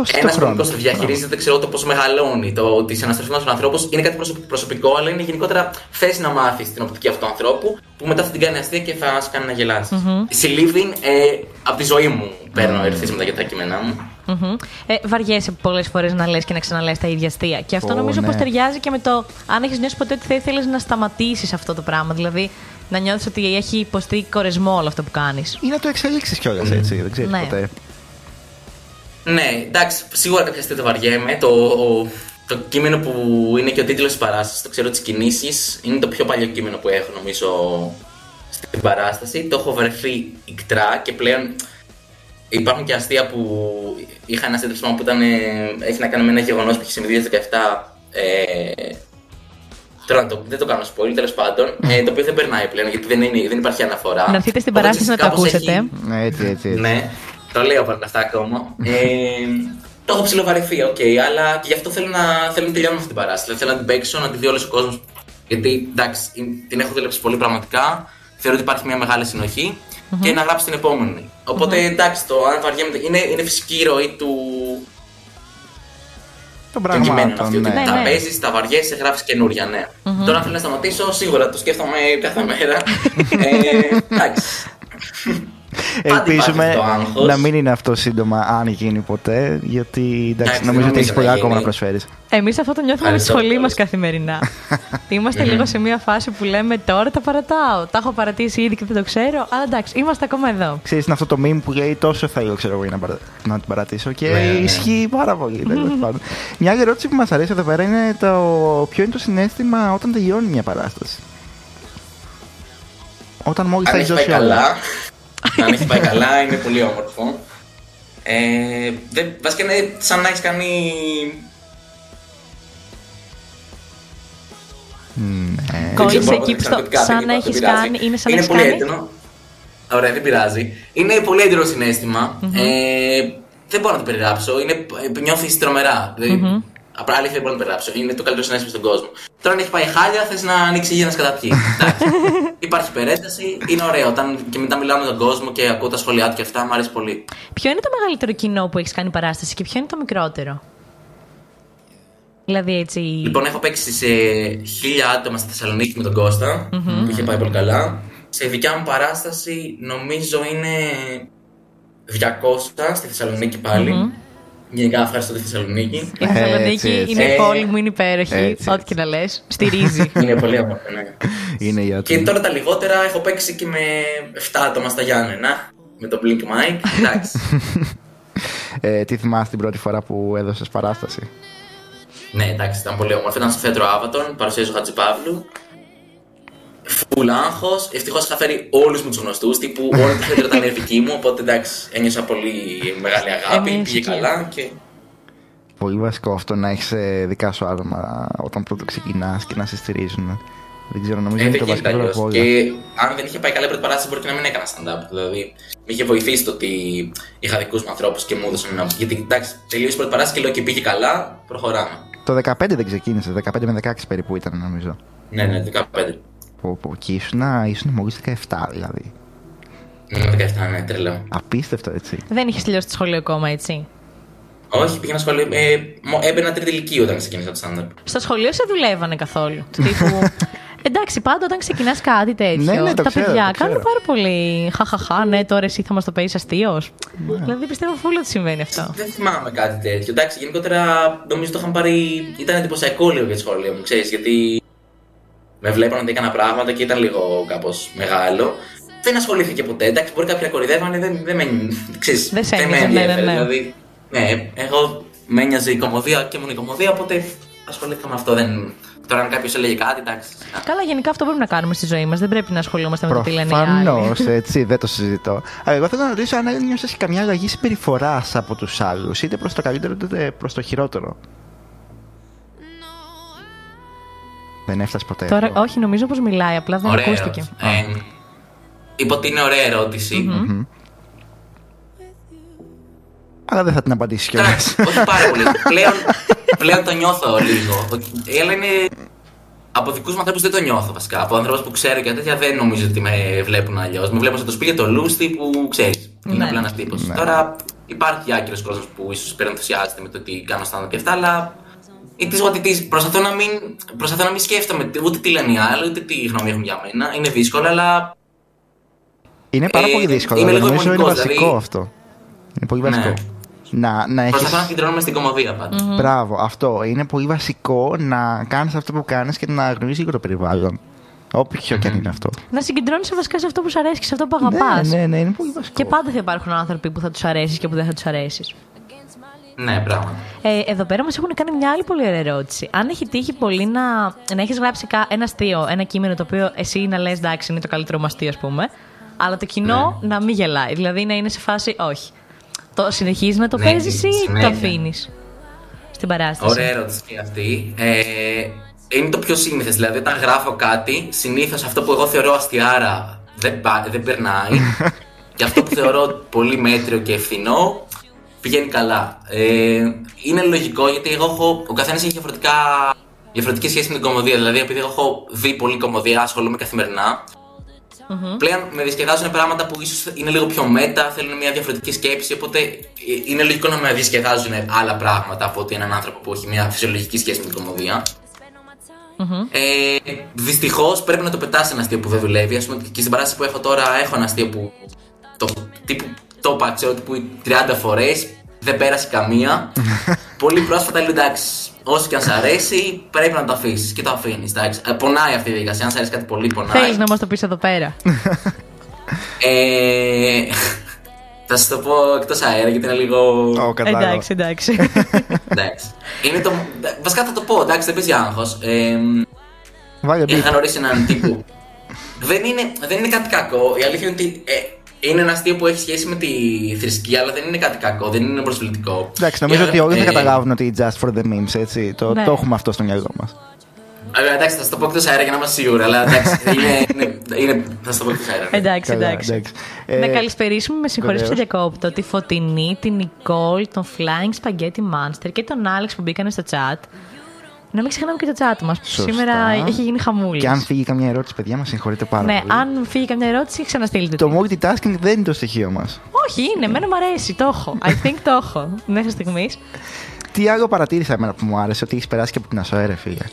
ας πούμε Δώσε το ένα χρόνο. κωμικό το διαχειρίζεται, ξέρω το πώς μεγαλώνει, το ότι συναναστροφή του ανθρώπου είναι κάτι προσωπ- προσωπικό, αλλά είναι γενικότερα θε να μάθεις την οπτική αυτού του ανθρώπου που μετά θα την κάνει αστεία και θα σε κάνει να γελάσεις. Συλλήβδιν, ε, από τη ζωή μου παίρνω ερεθίσματα για τα κείμενά μου. Μμμ. Ε, βαριέσαι πολλές φορές να λες και να ξαναλέ τα ίδια αστεία. Και αυτό Ω, νομίζω ναι. πως ταιριάζει και με το αν έχεις νιώσει ποτέ ότι θα ήθελες να σταματήσεις αυτό το πράγμα. Δηλαδή να νιώθεις ότι έχει υποστεί κορεσμό όλο αυτό που κάνεις. Ή να το εξελίξεις κιόλας έτσι, δεν ξέρεις Ναι. ποτέ. Ναι, εντάξει, σίγουρα κάποια στιγμή το βαριέμαι. Το, το κείμενο που είναι και ο τίτλος της παράστασης, το ξέρω τι κινήσει, είναι το πιο παλιό κείμενο που έχω νομίζω στην παράσταση. Το έχω βαρεθεί οικτρά και πλέον υπάρχουν και αστεία που είχα ένα σύντροφο που ήταν, ε, έχει να κάνει με ένα γεγονός που είχε συμβεί το 2017. Ε, Τώρα να το, δεν το κάνω spoil, τέλος πάντων. Ε, το οποίο δεν περνάει πλέον γιατί δεν, είναι, δεν υπάρχει αναφορά. Να έρθετε στην Οπότε, παράσταση να το κάπως ακούσετε. έχει- Ναι, έτσι, έτσι. έτσι. ναι, το λέω παρ' αυτά ακόμα. Ε, το έχω ψιλοβαρεθεί, οκ, αλλά και γι' αυτό θέλω να, θέλω να τελειώνω αυτή την παράσταση. Δηλαδή, θέλω να την παίξω, να τη δει όλος ο κόσμος. Γιατί εντάξει, την έχω δουλέψει πολύ πραγματικά. Θεωρώ ότι υπάρχει μια μεγάλη συνοχή και να γράψει την επόμενη. Οπότε εντάξει, το αν βαριέμαι. Είναι, είναι φυσική η ροή του, Των των κειμένων πραγμάτων, αυτή. Ότι ναι. Ναι, τα ναι. παίζεις, τα βαριέσαι, γράφεις καινούρια, ναι. Τώρα αν θέλω να σταματήσω, σίγουρα το σκέφτομαι κάθε μέρα. ε, εντάξει. Ελπίζουμε υπάρχει το άγχος. να μην είναι αυτό σύντομα, αν γίνει ποτέ. Γιατί εντάξει, Εντάξει, νομίζω ότι νομίζω έχεις να πολλά γίνει. ακόμα να προσφέρεις. Εμείς αυτό το νιώθουμε με τη Ευχαριστώ σχολή μας πολύ. καθημερινά. Είμαστε λίγο σε μια φάση που λέμε τώρα τα παρατάω. Τα έχω παρατήσει ήδη και δεν το ξέρω. Αλλά εντάξει, είμαστε ακόμα εδώ. Ξέρεις, είναι αυτό το meme που λέει τόσο θέλω ξέρω εγώ για να, παρα... να την παρατήσω και Ναι, ναι. ισχύει πάρα πολύ. τέλος πάντων. Μια άλλη ερώτηση που μας αρέσει εδώ πέρα είναι το ποιο είναι το συνέστημα όταν τελειώνει μια παράσταση. Όταν μόλις Αν θα έχεις έχει πάει δώσει όλα. Καλά, αν έχει πάει καλά, είναι πολύ όμορφο. Ε, δεν, βασικά είναι σαν να έχεις κάνει. Ναι. Κόλλησε δεν ξέρω, εκεί μπορώ που στο- να πω κάτι, σαν δεν να πειράζει. έχεις κάνει- είναι σαν να έχεις πολύ κάνει; έντονο. Ωραία, δεν πειράζει. Είναι πολύ έντονο συναίσθημα. Ε, δεν μπορώ να το περιγράψω. Είναι, ε, νιώθεις τρομερά. Δηλαδή, Απλά αλήθεια δεν μπορώ να το περιγράψω. Είναι το καλύτερο συνέστημα στον κόσμο. Τώρα, αν έχει πάει χάλια, θες να ανοίξει γη να σκαταπιεί. Εντάξει. Υπάρχει υπερένταση, είναι ωραίο. Όταν και μετά μιλάω με τον κόσμο και ακούω τα σχόλιά του και αυτά, μου αρέσει πολύ. Ποιο είναι το μεγαλύτερο κοινό που έχεις κάνει παράσταση και ποιο είναι το μικρότερο; Δηλαδή έτσι. Λοιπόν, έχω παίξει σε χίλια άτομα στη Θεσσαλονίκη με τον κωστα που είχε πάει πολύ καλά. Σε δικιά μου παράσταση νομίζω είναι 200 στη Θεσσαλονίκη πάλι. Γενικά ευχαριστώ τη Θεσσαλονίκη. Η Θεσσαλονίκη Έτσι, έτσι. είναι η Ε, πόλη μου, είναι υπέροχη. έτσι, Ό,τι και να λες. Στηρίζει. είναι πολύ όμορφο, ναι. Είναι η Και άτομη. τώρα τα λιγότερα έχω παίξει και με 7 άτομα στα Γιάννενα. Με το Blink Mike. Εντάξει. Ε, τι θυμάσαι την πρώτη φορά που έδωσες παράσταση; ναι, εντάξει, ήταν πολύ όμορφο. Ήταν στο θέατρο Άβατον, παρουσίαζε ο Χατζηπαύλου. Φουλ άγχος. Ευτυχώς είχα φέρει όλους μου τους γνωστούς. Τύπου όλο το θέατρο ήταν δική μου. Οπότε εντάξει, ένιωσα πολύ μεγάλη αγάπη. Εμείς πήγε και- καλά και. Πολύ βασικό αυτό να έχεις δικά σου άτομα όταν πρώτο ξεκινάς και να σε στηρίζουν. Δεν ξέρω, νομίζω Ε, είναι δεν το γίνεται βασικό από αλλιώ. όλα. Και αν δεν είχε πάει καλά η πρώτη παράσταση, μπορεί και να μην έκανα stand-up. Δηλαδή, με είχε βοηθήσει το ότι είχα δικούς μου ανθρώπους και μου έδωσαν ένα. Γιατί εντάξει, τελείωσε η πρώτη παράσταση και λέω και πήγε καλά, προχωράμε. Το 15 δεν ξεκίνησε, 15 με 16 περίπου ήταν νομίζω. Ναι, ναι, 15. Πω, πω. Και ήσουν, ήσουν μόλις 17 δηλαδή. Ναι, 17, ναι, τρελό. Απίστευτο έτσι. Δεν είχες τελειώσει το σχολείο ακόμα, έτσι; Όχι, πήγαινα σχολείο. Ε, μο- έμπαινα τρίτη ηλικία όταν ξεκίνησα το stand-up. Στο σχολείο σε δουλεύανε καθόλου. Του τύπου. Εντάξει, πάντα όταν ξεκινάς κάτι τέτοιο. Ναι, ναι, το τα ξέρω, παιδιά το ξέρω. κάνουν πάρα πολύ. Χαχαχά, ναι, τώρα εσύ θα μας το πεις αστείο. Δηλαδή πιστεύω φούλο ότι συμβαίνει αυτό. Δεν θυμάμαι κάτι τέτοιο. Εντάξει, γενικότερα νομίζω το είχαν πάρει. ήταν εντυπωσιακό λίγο για τη σχολεία μου, ξέρεις, γιατί με βλέπαν ότι έκανα πράγματα και ήταν λίγο κάπως μεγάλο. Δεν ασχολήθηκε ποτέ. Εντάξει, μπορεί κάποια κορυδεύανε, δεν, δεν με. Ξέρεις, Δεν σε με ένοιαζε, ναι, ναι, ενδιαφέρε. ναι. Δηλαδή, ναι, εγώ με ένοιαζε η κομμωδία και μόνο η κομμωδία, οπότε ασχολήθηκα με αυτό. Δεν... Τώρα, αν κάποιος έλεγε κάτι, εντάξει. Καλά, γενικά αυτό πρέπει να κάνουμε στη ζωή μας. Δεν πρέπει να ασχολούμαστε με το τι λένε οι άλλοι. Προφανώς, έτσι, δεν το συζητώ. Αλλά εγώ θέλω να ρωτήσω αν ένιωσες καμιά αλλαγή συμπεριφοράς από τους άλλους, είτε προς το καλύτερο είτε προς το χειρότερο. Δεν έφτασε ποτέ. Τώρα, αυτό. όχι, νομίζω πως μιλάει, απλά δεν Ωραία ακούστηκε. ερώτηση. Ε, είπα ότι είναι ωραία ερώτηση. Αλλά δεν θα την απαντήσει κιόλας. Εντάξει, όχι πάρα πολύ. πλέον, πλέον το νιώθω λίγο. Ότι- Η Έλα είναι από δικούς μου ανθρώπους δεν το νιώθω βασικά. Από ανθρώπους που ξέρω και τέτοια δεν νομίζω ότι με βλέπουν αλλιώς. Με βλέπουν σαν το σπίτι το λούστι που ξέρεις. Είναι Ναι. απλά ένας τύπος. Ναι. Τώρα υπάρχει άκυρος κόσμος που ίσως υπερενθουσιάζεται με το ότι κάνω stand-up και αυτά, αλλά. It is what it is. Προσπαθώ να μην, προσπαθώ να μην σκέφτομαι ούτε τι λένε οι άλλοι, ούτε τι γνώμη έχουν για μένα. Είναι δύσκολο, αλλά Είναι πάρα Ε, πολύ δύσκολο. είμαι λίγο Νομίζω είναι υπομονικός, βασικό δηλαδή. αυτό. Είναι πολύ Ναι. βασικό. Να, να έχεις... προσπαθώ να συγκεντρώνομαι στην κομμωδία πάντα. Μπράβο, αυτό. Είναι πολύ βασικό να κάνεις αυτό που κάνεις και να γνωρίζεις λίγο το περιβάλλον. Όποιο και αν είναι αυτό. Να συγκεντρώνεσαι βασικά σε αυτό που σου αρέσει και σε αυτό που αγαπάς. Ναι, ναι, ναι, είναι πολύ βασικό. Και πάντα θα υπάρχουν άνθρωποι που θα τους αρέσεις και που δεν θα τους αρέσεις. Ναι, πράγματι. Ε, εδώ πέρα μας έχουν κάνει μια άλλη πολύ ωραία ερώτηση. Αν έχει τύχει πολύ να, να έχεις γράψει κα- ένα αστείο, ένα κείμενο το οποίο εσύ να λες εντάξει είναι το καλύτερο μου αστείο, ας πούμε, αλλά το κοινό Ναι. να μην γελάει. Δηλαδή να είναι σε φάση όχι. Το συνεχίζεις να το Ναι, παίζεις ή ναι, το ναι. αφήνεις στην παράσταση; Ωραία ερώτηση και αυτή. Ε, είναι το πιο σύνηθες. Δηλαδή, όταν γράφω κάτι, συνήθως αυτό που εγώ θεωρώ αστιάρα δεν, πα- δεν περνάει. και αυτό που θεωρώ πολύ μέτριο και ευθυνό πηγαίνει καλά. Ε, είναι λογικό γιατί εγώ έχω, ο καθένας έχει διαφορετικά, διαφορετική σχέση με την κομμωδία. Δηλαδή, επειδή εγώ έχω δει πολύ κομμωδία, ασχολούμαι καθημερινά. Πλέον με διασκεδάζουν πράγματα που ίσως είναι λίγο πιο μέτα, θέλουν μια διαφορετική σκέψη. Οπότε ε, είναι λογικό να με διασκεδάζουν άλλα πράγματα από ότι έναν άνθρωπο που έχει μια φυσιολογική σχέση με την κομμωδία. Ε, Δυστυχώς πρέπει να το πετάσει ένα αστείο που δεν δουλεύει. Α πούμε και στην παράσταση που έχω τώρα έχω ένα αστείο που το τύπου το είπα, ξέρω τύπου 30 φορές, δεν πέρασε καμία. Πολύ πρόσφατα λέω εντάξει, όσο και αν σ' αρέσει, πρέπει να το αφήσεις και το αφήνεις. Ε, πονάει αυτή η διαδικασία. Αν σ' αρέσει κάτι πολύ, πονάει. Θέλεις να μας το πεις εδώ πέρα. ε, θα σα το πω εκτός αέρα γιατί είναι λίγο. Oh, εντάξει, εντάξει. εντάξει. Είναι το... Βασικά θα το πω, εντάξει, δεν παίζει άγχος. Ε, Βάλε είχα γνωρίσει έναν τύπο. δεν, είναι, δεν είναι κάτι κακό. Η αλήθεια είναι ότι ε, είναι ένα αστείο που έχει σχέση με τη θρησκεία, αλλά δεν είναι κάτι κακό, δεν είναι προσβλητικό. Εντάξει, νομίζω ότι όλοι θα καταλάβουν ότι just for the memes, έτσι. Το, ναι. το έχουμε αυτό στο μυαλό μας. Αλλά εντάξει, θα σα το πω εκτός αέρα για να είμαστε σίγουροι. Αλλά εντάξει, είναι, είναι, είναι, θα σα το πω εκτός αέρα. Εντάξει, εντάξει. εντάξει. Να ε, καλησπερίσουμε, με συγχωρείτε που διακόπτω, τη Φωτεινή, την Νικόλ, τον Flying Spaghetti Monster και τον Άλεξ που μπήκαν στο chat. Να μην ξεχνάμε και το chat μας. Σήμερα έχει γίνει χαμούλης. Και αν φύγει καμιά ερώτηση, παιδιά, μας συγχωρείτε πάρα ναι, πολύ. αν φύγει καμιά ερώτηση, ξαναστείλτε. Το multitasking δεν είναι το στοιχείο μας. Όχι, είναι. Εμένα μου αρέσει. Το έχω. I think το έχω. Μέχρι στιγμής. Τι άλλο παρατήρησα εμένα που μου άρεσε, ότι έχεις περάσει και από την ΑΣΟΕΡΕ, φίλε.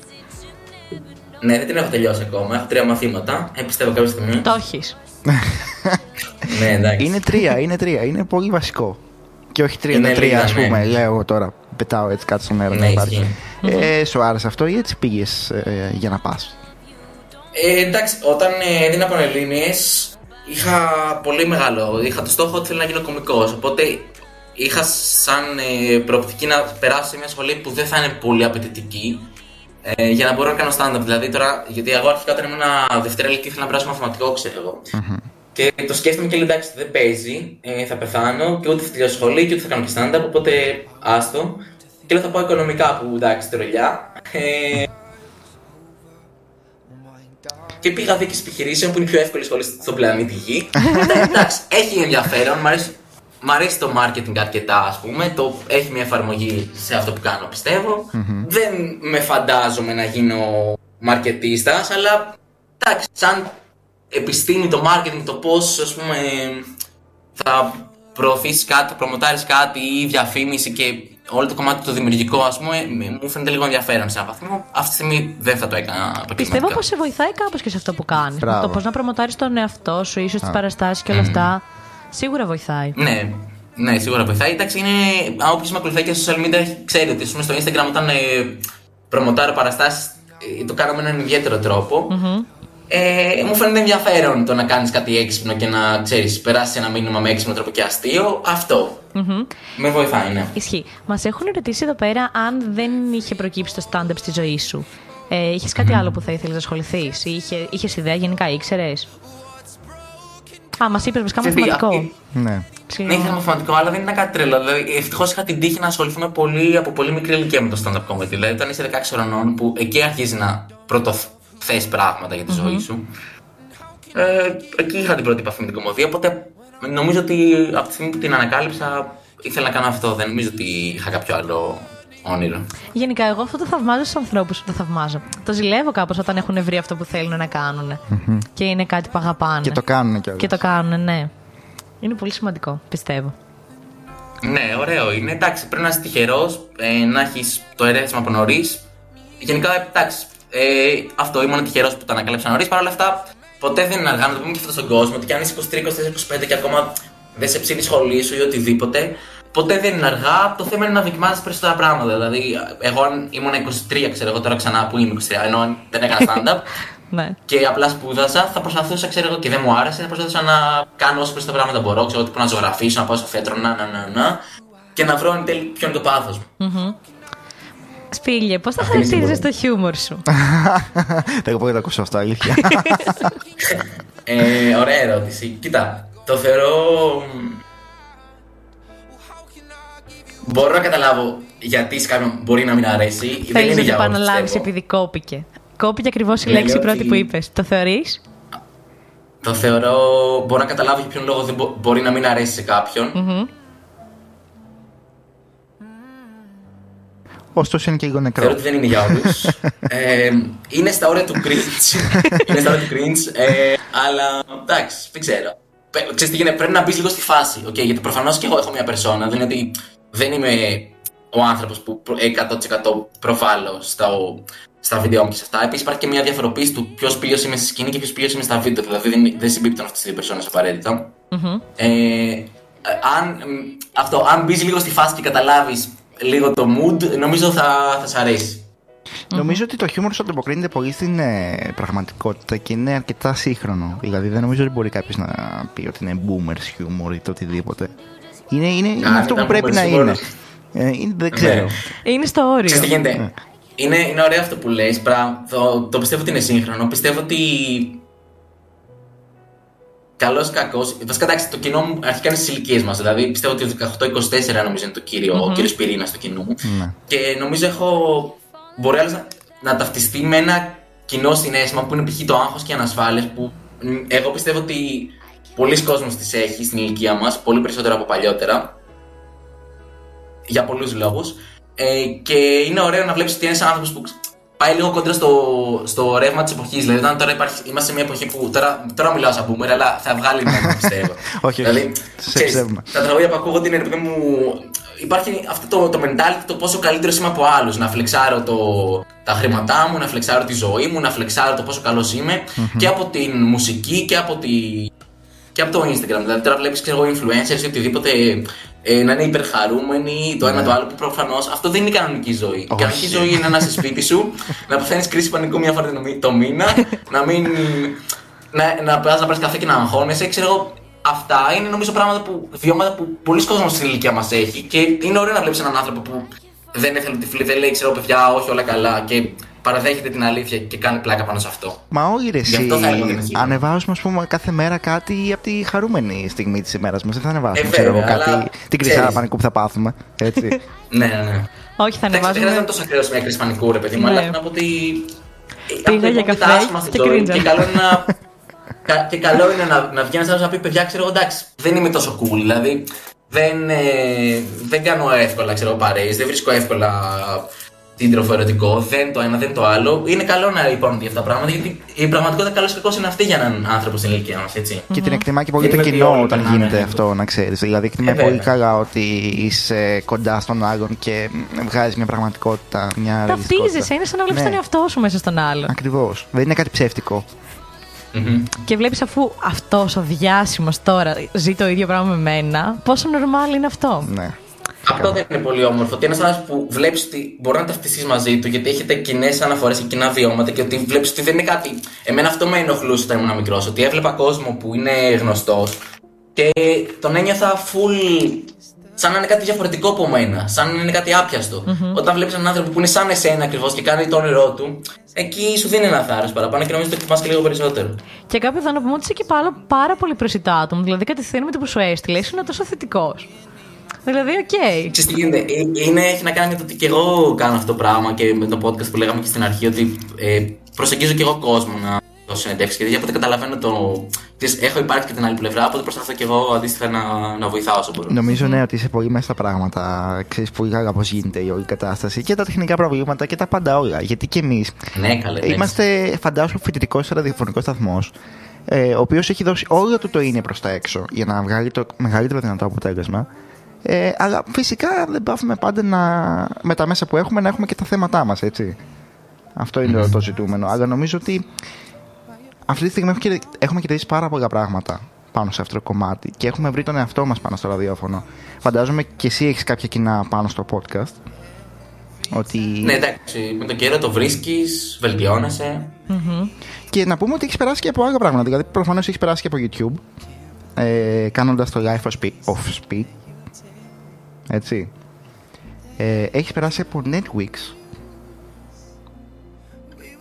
Ναι, δεν την έχω τελειώσει ακόμα. Έχω τρία μαθήματα. Ε, πιστεύω κάποια στιγμή. Το έχεις. ναι, εντάξει. Είναι τρία, είναι τρία. Είναι πολύ βασικό. Και όχι τρία, είναι τρία, ας πούμε. Ναι. Λέω τώρα. Πετάω έτσι κάτω στον αέρα ναι, να υπάρχει. Ε, σου άρεσε αυτό ή έτσι πήγες ε, για να πας; Ε, εντάξει, όταν ε, έδινα πανελλήνιες είχα πολύ μεγάλο. Είχα το στόχο ότι θέλω να γίνω κωμικό. Οπότε είχα σαν ε, προοπτική να περάσω σε μια σχολή που δεν θα είναι πολύ απαιτητική ε, για να μπορώ να κάνω stand-up. Δηλαδή τώρα, γιατί εγώ αρχικά όταν ήμουν Δευτέρα Λυκή ήθελα να περάσω μαθηματικό, ξέρω εγώ. Mm-hmm. Και το σκέφτομαι και λέω εντάξει, δεν παίζει, ε, θα πεθάνω και ούτε θα τελειώσω σχολή και ούτε θα κάνω και stand-up. Οπότε άστο. Και λέω θα πάω οικονομικά που εντάξει, τρολιά. Ε, και πήγα δίκη επιχειρήσεων που είναι η πιο εύκολη σχολή στον πλανήτη Γη. εντάξει, έχει ενδιαφέρον, μου αρέσει Μ' αρέσει το marketing αρκετά, ας πούμε. Το, έχει μια εφαρμογή σε αυτό που κάνω, Δεν με φαντάζομαι να γίνω μαρκετίστας, αλλά εντάξει, σαν επιστήμη το marketing, το πώς πούμε θα προωθήσεις κάτι, θα προμοτάρεις κάτι ή διαφήμιση και όλο το κομμάτι το δημιουργικό, ας πούμε, μου φαίνεται λίγο ενδιαφέρον σε έναν βαθμό. Αυτή τη στιγμή δεν θα το έκανα Πιστεύω πως σε βοηθάει κάπως και σε αυτό που κάνεις. Το πώς να προμοτάρεις τον εαυτό σου, ίσως τις παραστάσεις και όλα αυτά. Σίγουρα βοηθάει. Ναι, ναι, σίγουρα βοηθάει. Εντάξει, είναι. Όποιο με ακολουθεί και στο social media ξέρει ότι στο Instagram όταν ε, προμοτάρω παραστάσεις ε, το κάνω με έναν ιδιαίτερο τρόπο. Mm-hmm. Ε, μου φαίνεται ενδιαφέρον το να κάνεις κάτι έξυπνο και να ξέρεις, περάσεις ένα μήνυμα με έξυπνο τρόπο και αστείο. Αυτό. Mm-hmm. Με βοηθάει, ναι. Ισχύει. Μας έχουν ρωτήσει εδώ πέρα αν δεν είχε προκύψει το stand-up στη ζωή σου. Ε, είχες κάτι mm-hmm. άλλο που θα ήθελες να ασχοληθείς, ή είχες ιδέα γενικά, ήξερες; Α, μας είπε βασικά μαθηματικό. Ναι. Ναι, ήθελα μαθηματικό, αλλά δεν ήταν κάτι τρελό. Δηλαδή, ευτυχώς είχα την τύχη να ασχοληθούμε πολύ από πολύ μικρή ηλικία με το stand-up comedy. Δηλαδή, όταν είσαι 16 χρονών, που εκεί αρχίζει να πρωτοθέ πράγματα για τη ζωή σου. Ε, εκεί είχα την πρώτη επαφή με την κομμωδία. Οπότε νομίζω ότι από τη στιγμή που την ανακάλυψα, ήθελα να κάνω αυτό. Δεν νομίζω ότι είχα κάποιο άλλο όνειρο. Γενικά, εγώ αυτό το θαυμάζω στους ανθρώπους. Το θαυμάζω. Το ζηλεύω κάπως όταν έχουν βρει αυτό που θέλουν να κάνουν. Mm-hmm. Και είναι κάτι που αγαπάνε. Και το κάνουν κιόλας. Και το κάνουν, ναι. Είναι πολύ σημαντικό, πιστεύω. Ναι, ωραίο είναι. Εντάξει, πρέπει να είσαι τυχερός, ε, να έχεις το αιρέθισμα από νωρί. Γενικά, εντάξει, ε, αυτό ήμουν τυχερός που το ανακάλυψα νωρίς. Παρ' όλα αυτά, ποτέ δεν είναι αργά να το πούμε και αυτό στον κόσμο. Ότι και αν είσαι 23, 24, 25 και ακόμα δεν σε ψήνει σχολή σου ή οτιδήποτε, ποτέ δεν είναι αργά. Το θέμα είναι να δοκιμάζεις περισσότερα πράγματα. Δηλαδή, εγώ αν ήμουν 23, ξέρω εγώ τώρα ξανά που είμαι 23, ενώ δεν έκανα stand-up. ναι. Και απλά σπούδασα, θα προσπαθούσα, ξέρω εγώ, και δεν μου άρεσε, θα προσπαθούσα να κάνω όσο περισσότερα πράγματα μπορώ. Ξέρω ότι να ζωγραφίσω, να πάω στο φέτρο, να, να, να, να. Και να βρω εν τέλει ποιο είναι το πάθος μου. Mm-hmm. Σπίλια, πώς θα χαρακτήριζε το χιούμορ σου; Δεν έχω δεν ακούσω αυτό, αλήθεια. ε, ωραία ερώτηση. Κοίτα, το θεωρώ Μπορώ να καταλάβω γιατί σε κάποιον μπορεί να μην αρέσει. Θέλεις να το επαναλάβεις επειδή κόπηκε. Κόπηκε ακριβώς η ναι, λέξη πρώτη που είπες. Το θεωρείς; Το θεωρώ. Μπορώ να καταλάβω για ποιον λόγο δεν μπορεί να μην αρέσει σε κάποιον. Ωστόσο είναι και λίγο νεκρό. Θεωρώ ότι δεν είναι για όλους. ε, είναι στα όρια του cringe. είναι στα όρια του cringe. Ε, αλλά εντάξει, δεν ξέρω. Ξέρεις τι γίνεται, πρέπει να μπεις λίγο στη φάση. Okay, γιατί προφανώς και εγώ έχω μια περσόνα. Δεν είναι ότι δεν είμαι ο άνθρωπος που 100% προφάλω στα, στα βίντεο μου και σε αυτά. Επίσης υπάρχει και μια διαφοροποίηση του ποιος πήλιο είμαι στη σκηνή και ποιος πήλιο είμαι στα βίντεο. Δηλαδή δεν, δεν συμπίπτουν αυτές τι δύο περσόνες απαραίτητα. Ε, αν, μ, αυτό, αν μπεις λίγο στη φάση και καταλάβεις λίγο το mood, νομίζω θα, θα σ' αρέσει. Νομίζω ότι το χιούμορ σου ανταποκρίνεται πολύ στην ε, πραγματικότητα και είναι αρκετά σύγχρονο. Δηλαδή δεν νομίζω ότι μπορεί κάποιος να πει ότι είναι boomers χιούμορ ή το οτιδήποτε. Είναι, είναι, είναι Α, αυτό που ήταν πρέπει boomers να χιούμορ. είναι. Ε, είναι. Δεν ξέρω. Ναι. Είναι στο όριο. Ξέρεις τι γίνεται; Ναι. Είναι, είναι ωραίο αυτό που λες, πράγμα, το, το πιστεύω ότι είναι σύγχρονο. Πιστεύω ότι Καλός ή κακός. Βασικά, εντάξει, το κοινό μου αρχικά είναι στις ηλικίες μας. Δηλαδή, πιστεύω ότι το 18-24 νομίζω είναι το κύριο, ο κύριος πυρήνας του κοινού μου. Ναι. Και νομίζω έχω. Μπορεί άλλος να, να ταυτιστεί με ένα κοινό συνέστημα που είναι π.χ. το άγχος και η ανασφάλεια. Που μ, εγώ πιστεύω ότι πολλοί κόσμος τις έχει στην ηλικία μας, πολύ περισσότερο από παλιότερα. Για πολλούς λόγους. Ε, και είναι ωραίο να βλέπεις ότι είναι ένας άνθρωπος που πάει λίγο κοντά στο, στο ρεύμα της εποχής. Δηλαδή, όταν τώρα υπάρχει, είμαστε σε μια εποχή που. Τώρα, τώρα μιλάω σαν boomer, αλλά θα βγάλει νόημα, πιστεύω. Όχι, δηλαδή, σε ξέρεις, πιστεύουμε. τα τραγούδια που ακούγονται είναι ρε παιδί μου. Υπάρχει αυτό το, το mentality το πόσο καλύτερο είμαι από άλλους. Να φλεξάρω το, τα χρήματά μου, να φλεξάρω τη ζωή μου, να φλεξάρω το πόσο καλός είμαι και από την μουσική και από, τη, και από το Instagram. Δηλαδή τώρα βλέπεις ξέρω εγώ influencers ή οτιδήποτε ε, να είναι υπερχαρούμενοι το ένα το άλλο που προφανώς αυτό δεν είναι η κανονική ζωή. Η κανονική ζωή είναι να είσαι σπίτι σου, να παθαίνει κρίση πανικού μια φορά το μη- το μήνα, να μην. να, να πας να πάρεις καφέ και να αγχώνεσαι. Ξέρω εγώ, αυτά είναι νομίζω πράγματα που, βιώματα που πολλοί κόσμοι στην ηλικία μας έχει και είναι ωραίο να βλέπεις έναν άνθρωπο που δεν είναι θελοτυφλή, δεν λέει ξέρω παιδιά, όχι όλα καλά και παραδέχεται την αλήθεια και κάνει πλάκα πάνω σε αυτό. Μα όλοι ρε Γι' εσύ αυτό θα έλεγα ότι είναι σύγχρονο. ανεβάζουμε ας πούμε κάθε μέρα κάτι από τη χαρούμενη στιγμή της ημέρας μας. Δεν θα ανεβάσουμε Ε, ξέρω εγώ βέβαια, κάτι, αλλά την κρυσάρα ξέρεις. πανικού που θα πάθουμε. Έτσι. Ναι, ναι, ναι. Όχι, θα Εντάξει, δεν χρειάζεται να ανεβάζουμε. είναι τόσο ακραίος μια κρίση πανικού, ρε παιδί μου, Ναι. αλλά θέλω να πω ότι. Πήγα αυτό για είναι καφέ τα άσχημα στη και ζωή κρίνιζα. Και καλό είναι να. κα- και καλό είναι να, να βγει ένα άνθρωπο να πει: Παιδιά, ξέρω εγώ, εντάξει, δεν είμαι τόσο cool. Δηλαδή, δεν, ε, δεν κάνω εύκολα ξέρω, παρέες, δεν βρίσκω εύκολα σύντροφο ερωτικό, δεν το ένα, δεν το άλλο. Είναι καλό να υπάρχουν αυτά τα πράγματα γιατί η πραγματικότητα καλό ή κακό είναι αυτή για έναν άνθρωπο στην ηλικία μας, έτσι. και την εκτιμά και πολύ Γιατί το με κοινό βιώνει όταν το να γίνεται είναι. αυτό, να ξέρεις. Δηλαδή εκτιμάει Ε, πολύ βέβαια. καλά ότι είσαι κοντά στον άλλον και βγάζεις μια πραγματικότητα, μια Ταυτίζεσαι, είναι σαν να βλέπεις Ναι. τον εαυτό σου μέσα στον άλλον. Ακριβώς. Δεν είναι κάτι ψεύτικο. Μμμ. Και βλέπεις αφού αυτός ο διάσημος τώρα ζει το ίδιο πράγμα με μένα, πόσο normal είναι αυτό. Ναι. Αυτό δεν είναι πολύ όμορφο. Ότι ένας άνθρωπος που βλέπεις ότι μπορεί να ταυτιστείς μαζί του γιατί έχετε κοινές αναφορές και κοινά βιώματα και ότι βλέπεις ότι δεν είναι κάτι. Εμένα αυτό με ενοχλούσε όταν ήμουν μικρός. Ότι έβλεπα κόσμο που είναι γνωστός και τον ένιωθα full. σαν να είναι κάτι διαφορετικό από μένα. Σαν να είναι κάτι άπιαστο. Όταν βλέπεις έναν άνθρωπο που είναι σαν εσένα ακριβώς και κάνει το όνειρό του, εκεί σου δίνει ένα θάρρος παραπάνω και νομίζω ότι εκτιμάς και λίγο περισσότερο. Και κάποιος θα να πούμε ότι είσαι και πάρα, πάρα πολύ προσιτό άτομο. Δηλαδή, κατευθείαν με το που σου έστειλε, ήσουν τόσο θετικός. Δηλαδή, οκ. Ξέρεις τι γίνεται, Ε, είναι, έχει να κάνει με το ότι και εγώ κάνω αυτό το πράγμα και με το podcast που λέγαμε και στην αρχή ότι ε, προσεγγίζω και εγώ κόσμο να δώσω συνεντεύξεις. Γιατί οπότε καταλαβαίνω το. ξέρεις, έχω υπάρξει και την άλλη πλευρά, οπότε προσπαθώ και εγώ αντίστοιχα να, να βοηθάω όσο μπορώ. Νομίζω ναι ότι είσαι πολύ μέσα στα πράγματα. Ξέρεις πολύ καλά πώς γίνεται η όλη κατάσταση και τα τεχνικά προβλήματα και τα πάντα όλα. Γιατί και εμείς Ναι, καλέ. ναι. είμαστε, φαντάζομαι, φοιτητικός ραδιοφωνικός σταθμός. Ε, ο οποίος έχει δώσει όλο του το είναι προς τα έξω για να βγάλει το μεγαλύτερο δυνατό αποτέλεσμα. Ε, αλλά φυσικά δεν πάθουμε πάντα να, με τα μέσα που έχουμε να έχουμε και τα θέματά μας, έτσι. Αυτό είναι το, το ζητούμενο. Αλλά νομίζω ότι αυτή τη στιγμή έχουμε, κερδι- έχουμε κερδίσει πάρα πολλά πράγματα πάνω σε αυτό το κομμάτι και έχουμε βρει τον εαυτό μας πάνω στο ραδιόφωνο. Φαντάζομαι και εσύ έχεις κάποια κοινά πάνω στο podcast. Ότι... Ναι, εντάξει, με τον καιρό το βρίσκεις, βελτιώνεσαι. Και να πούμε ότι έχεις περάσει και από άλλα πράγματα. Δηλαδή, προφανώς έχεις περάσει και από YouTube. Ε, Κάνοντας το Life of Speak. Of speak έτσι. Ε, έχεις περάσει από Netflix.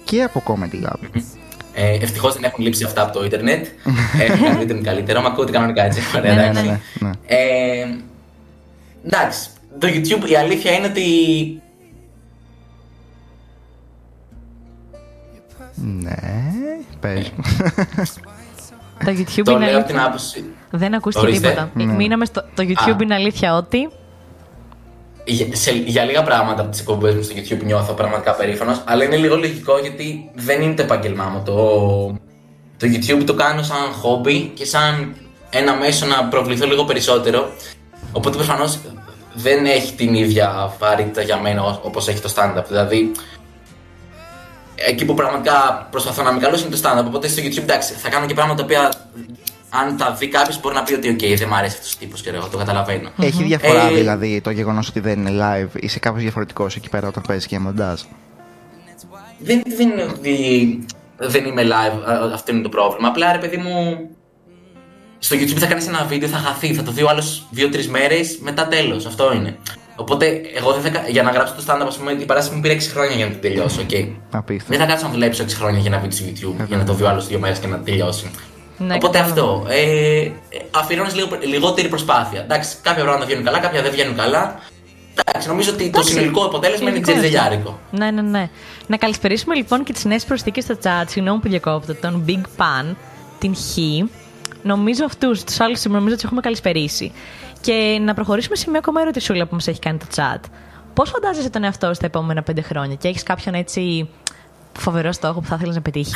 Και από Comedy Lab. Ε, Ευτυχώς δεν έχουν λείψει αυτά από το Ιντερνετ. Έχουν κάνει το Ιντερνετ καλύτερα. Μα ακούω κανονικά έτσι. Ωραία, Ναι, ναι, εντάξει. ναι, ναι. Ε, εντάξει. Το YouTube η αλήθεια είναι ότι Ναι, πες μου. Το YouTube το είναι λέω από την αλήθεια. άποψη. Δεν ακούστηκε Ορίστε. τίποτα. Ναι. Μείναμε στο. Το YouTube Α. είναι αλήθεια ότι. Για, σε, για λίγα πράγματα από τις εκπομπές μου στο YouTube νιώθω πραγματικά περήφανος, αλλά είναι λίγο λογικό γιατί δεν είναι το επάγγελμά μου. Το, το YouTube το κάνω σαν χόμπι και σαν ένα μέσο να προβληθώ λίγο περισσότερο. Οπότε προφανώς δεν έχει την ίδια βαρύτητα για μένα όπως έχει το stand-up. Δηλαδή, εκεί που πραγματικά προσπαθώ να με καλώσω είναι το stand-up. Οπότε στο YouTube εντάξει, θα κάνω και πράγματα τα οποία αν τα δει κάποιος, μπορεί να πει ότι, OK, δεν μου αρέσει αυτός ο τύπος και εγώ το καταλαβαίνω. Έχει διαφορά Ε, δηλαδή το γεγονός ότι δεν είναι live. Είσαι κάπως διαφορετικός εκεί πέρα όταν παίζεις και μοντάζ. Δεν, δεν είναι ότι δεν είμαι live, α, αυτό είναι το πρόβλημα. Απλά ρε παιδί μου, στο YouTube θα κάνεις ένα βίντεο, θα χαθεί, θα το δει ο άλλος δύο-τρεις μέρες, μετά τέλος. Αυτό είναι. Οπότε, εγώ δεν θα, κα- για να γράψω το stand-up, ας πούμε, η παράσταση μου πήρε 6 χρόνια για να την τελειώσω, ok. Απίστευτο. Δεν θα κάτσω να δουλέψω 6 χρόνια για ένα βίντεο στο YouTube, για να το δει ο άλλος δύο μέρες και να τελειώσει. Ναι, Οπότε κατάλαβα. αυτό. Ε, ε, αφιερώνεις λίγο, λιγότερη προσπάθεια. Εντάξει, κάποια πράγματα βγαίνουν καλά, κάποια δεν βγαίνουν καλά. Εντάξει, νομίζω ότι το Εντάξει, συνολικό αποτέλεσμα είναι γενικό αυτό. τζερτζελιάρικο. Ναι, ναι, ναι. Να καλησπερίσουμε λοιπόν και τις νέες προσθήκες στο chat. Συγγνώμη που διακόπτω. Τον Big Pan, την Χ. Νομίζω αυτούς, τους άλλους σήμερα, νομίζω τους έχουμε καλησπερίσει. Και να προχωρήσουμε σε μια ακόμα ερωτησούλα που μας έχει κάνει το chat. Πώς φαντάζεσαι τον εαυτό σου τα επόμενα πέντε χρόνια; Και έχεις κάποιον έτσι φοβερό στόχο που θα ήθελες να πετύχεις.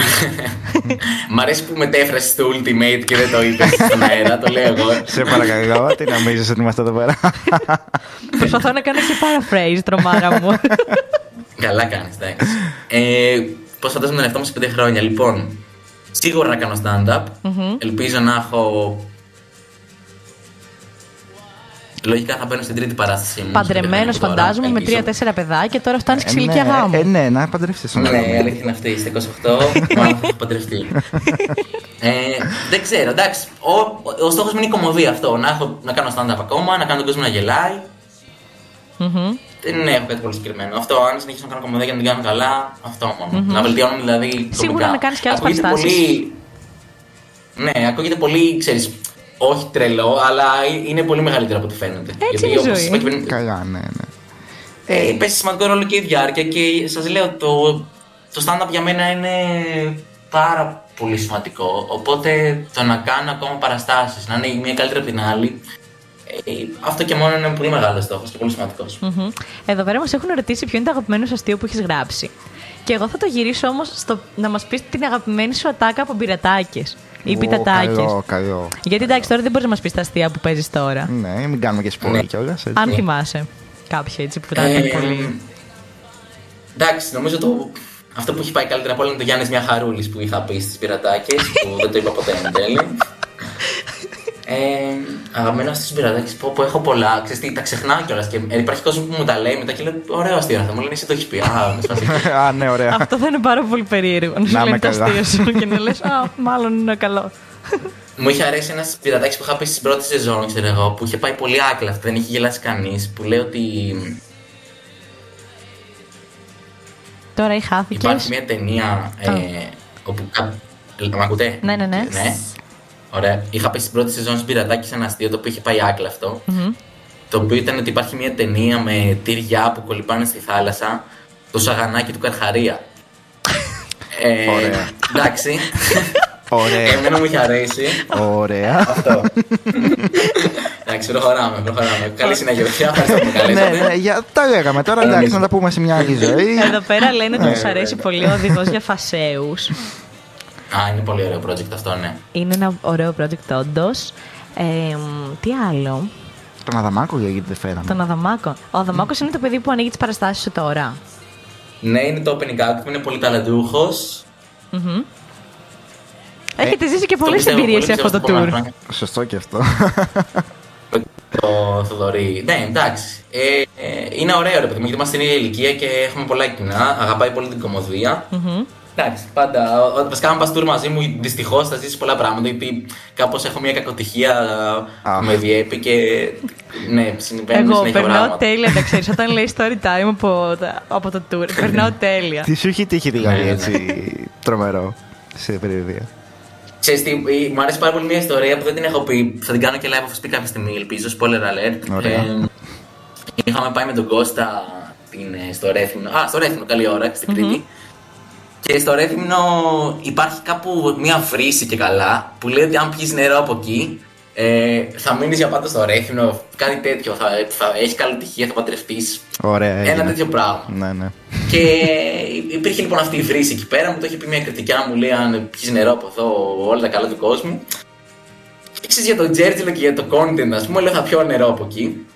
Μ' αρέσει που μετέφρασες το Ultimate και δεν το είπες στον αέρα, το λέω εγώ. Σε παρακαλώ, τι νομίζει ότι είμαστε εδώ πέρα. Προσπαθώ να κάνω και paraphrase, τρομάρα μου. Καλά κάνεις, εντάξει. Ε, Πώ φαντάζομαι τον εαυτό μου σε πέντε χρόνια. Λοιπόν, σίγουρα να κάνω stand-up. Ελπίζω να έχω. Λογικά θα μπαίνω στην τρίτη παράσταση. μου, Παντρεμένος, σε πέντε χρόνια φαντάζομαι, με τώρα, ελπίζω. τρία-τέσσερα παιδάκια και τώρα φτάνει Ε, σε ηλικία ναι, γάμου. Ε, ναι, να παντρευτεί τον Ναι, άλλο. η αλήθεια είναι αυτή. Στα 28, μάλλον θα έχω παντρευτεί. ε, δεν ξέρω, εντάξει. Ο, ο, ο στόχος μου είναι η κομμωδία αυτό. Να, έχω, να κάνω stand-up ακόμα, να κάνω τον κόσμο να γελάει. Μμμ. Δεν έχω κάτι πολύ συγκεκριμένο. Αυτό, αν συνεχίσω να κάνω κομμωδία και να την κάνω καλά, αυτό μόνο. Να βελτιώνω δηλαδή. Σίγουρα κομικά. να κάνεις και άλλες Ακούγεται παραστάσεις. Πολύ... Ναι, ακούγεται πολύ, ξέρεις, όχι τρελό, αλλά είναι πολύ μεγαλύτερο από ό,τι φαίνεται. Έτσι είναι η όπως ζωή. είπα και πριν, Καλά, ναι, ναι. ε, παίζει σημαντικό ρόλο και η διάρκεια και σας λέω το, το stand-up για μένα είναι πάρα πολύ σημαντικό. Οπότε το να κάνω ακόμα παραστάσεις, να είναι η μία καλύτερη από την άλλη, ε, αυτό και μόνο είναι πολύ μεγάλο στόχος και πολύ σημαντικός. Μμμ. Εδώ πέρα μας έχουν ρωτήσει ποιο είναι το αγαπημένο σου αστείο που έχεις γράψει. Και εγώ θα το γυρίσω όμως να μας πεις την αγαπημένη σου ατάκα από πειρατάκες ή Ω, πιτατάκες. Καλό, καλό. Γιατί εντάξει, τώρα δεν μπορείς να μας πεις τα αστεία που παίζεις τώρα. Ναι, μην κάνουμε και spoiler Ναι. κιόλας. έτσι. Αν θυμάσαι κάποιο έτσι που ήταν Ε, πολύ. Εντάξει, νομίζω το, αυτό που έχει πάει καλύτερα από όλα είναι το Γιάννης Μια Χαρούλη που είχα πει στις πειρατάκες, που δεν το είπα ποτέ εν τέλει. Ε, αγαπημένο στου πειρατάκε που, που έχω πολλά. Ξέρεις τι, τα ξεχνάω κιόλας. Και ε, υπάρχει κόσμος που μου τα λέει μετά και λέω: Ωραίο αστείο αυτό. Μου λένε: Εσύ το έχεις πει. Α, με σπαθήκε. Α, ναι, ωραία. Αυτό θα είναι πάρα πολύ περίεργο. Να σου Να λένε με το καλά. αστείο σου και να λες: Α, μάλλον είναι καλό. Μου είχε αρέσει ένας πειρατάκι που είχα πει στην πρώτη σεζόν, ξέρω εγώ, που είχε πάει πολύ άκλαυτο, δεν είχε γελάσει κανείς. Που λέει ότι Τώρα ή χάθηκες. υπάρχει μια ταινία ε, όπου. κα- Ε, Μ' ακούτε; Ναι, ναι, ναι. ναι. Ωραία. Είχα πει στην πρώτη σεζόν στην πειρατάκι σε ένα αστείο το οποίο είχε πάει άκλαυτο. Μμμ. Το οποίο ήταν ότι υπάρχει μια ταινία με τυριά που κολυμπάνε στη θάλασσα. Το σαγανάκι του Καρχαρία. Ε, Ωραία. Εντάξει. Ωραία. Εμένα μου είχε αρέσει. Ωραία. Αυτό. Εντάξει, προχωράμε, προχωράμε. Καλή συνέχεια, παιδιά. Ευχαριστώ που με ναι, καλέσατε. ναι, για, τα λέγαμε τώρα. Εντάξει, να τα πούμε σε μια άλλη ζωή. Εδώ πέρα λένε ότι Ναι, του αρέσει πολύ ο οδηγός για φασαίου. Α, είναι πολύ ωραίο project αυτό, ναι. Είναι ένα ωραίο project, όντως. Ε, μ, τι άλλο; Τον Αδαμάκο γιατί δεν φέραμε. Τον Αδαμάκο. Ο Αδαμάκος είναι το παιδί που ανοίγει τις παραστάσεις σου τώρα. Ναι, είναι το opening act μου, είναι πολύ ταλαντούχος. Μμμ. Έχετε ζήσει και πολλές πιστεύω εμπειρίες πολύ, σε αυτό το πιστεύω στα tour. επόμενα Σωστό και αυτό. χρόνια. Το Θοδωρή. Ναι, εντάξει. Ε, ε, είναι ωραίο ρε παιδί μου, γιατί είμαστε στην ίδια ηλικία και έχουμε πολλά κοινά. Αγαπάει πολύ την κομμωδία. Μμμ. Εντάξει, πάντα. ο- ο- Βασικά, αν πας tour μαζί μου, δυστυχώς θα ζήσεις πολλά πράγματα. Γιατί κάπως έχω μια κακοτυχία Α. που με διέπει και. Ναι, συμβαίνουν Εγώ συνέχεια περνάω πράγματα. τέλεια, τα ξέρεις. Όταν λέει story time από, τα- από το tour, περνάω τέλεια. Τι σου έχει τύχει δηλαδή Ναι, ναι. έτσι τρομερό σε περιοδία; Ξέρεις τι, η- μου αρέσει πάρα πολύ μια ιστορία που δεν την έχω πει. Θα την κάνω και live όπως πει κάποια στιγμή, ελπίζω. Spoiler alert. Ωραία. Ε, είχαμε πάει με τον Κώστα την, ε, στο Ρέθυμνο. Α, στο Ρέθυμνο, καλή ώρα, στην Κρήτη. Και στο Ρέθυμνο υπάρχει κάπου μια βρύση και καλά που λέει ότι αν πιεις νερό από εκεί ε, θα μείνεις για πάντα στο Ρέθυμνο. Κάτι τέτοιο. Θα, θα έχει καλή τυχεία, θα παντρευτείς. Ωραία. Ένα έγινε. τέτοιο πράγμα. Ναι, ναι. Και υπήρχε λοιπόν αυτή η βρύση εκεί πέρα, μου το είχε πει μια κριτικιά, μου λέει αν πιεις νερό από εδώ, όλα τα καλά του κόσμου. Και ξέρεις για το Τζέρτζιλο και για το content, ας πούμε, λέω θα πιω νερό από εκεί.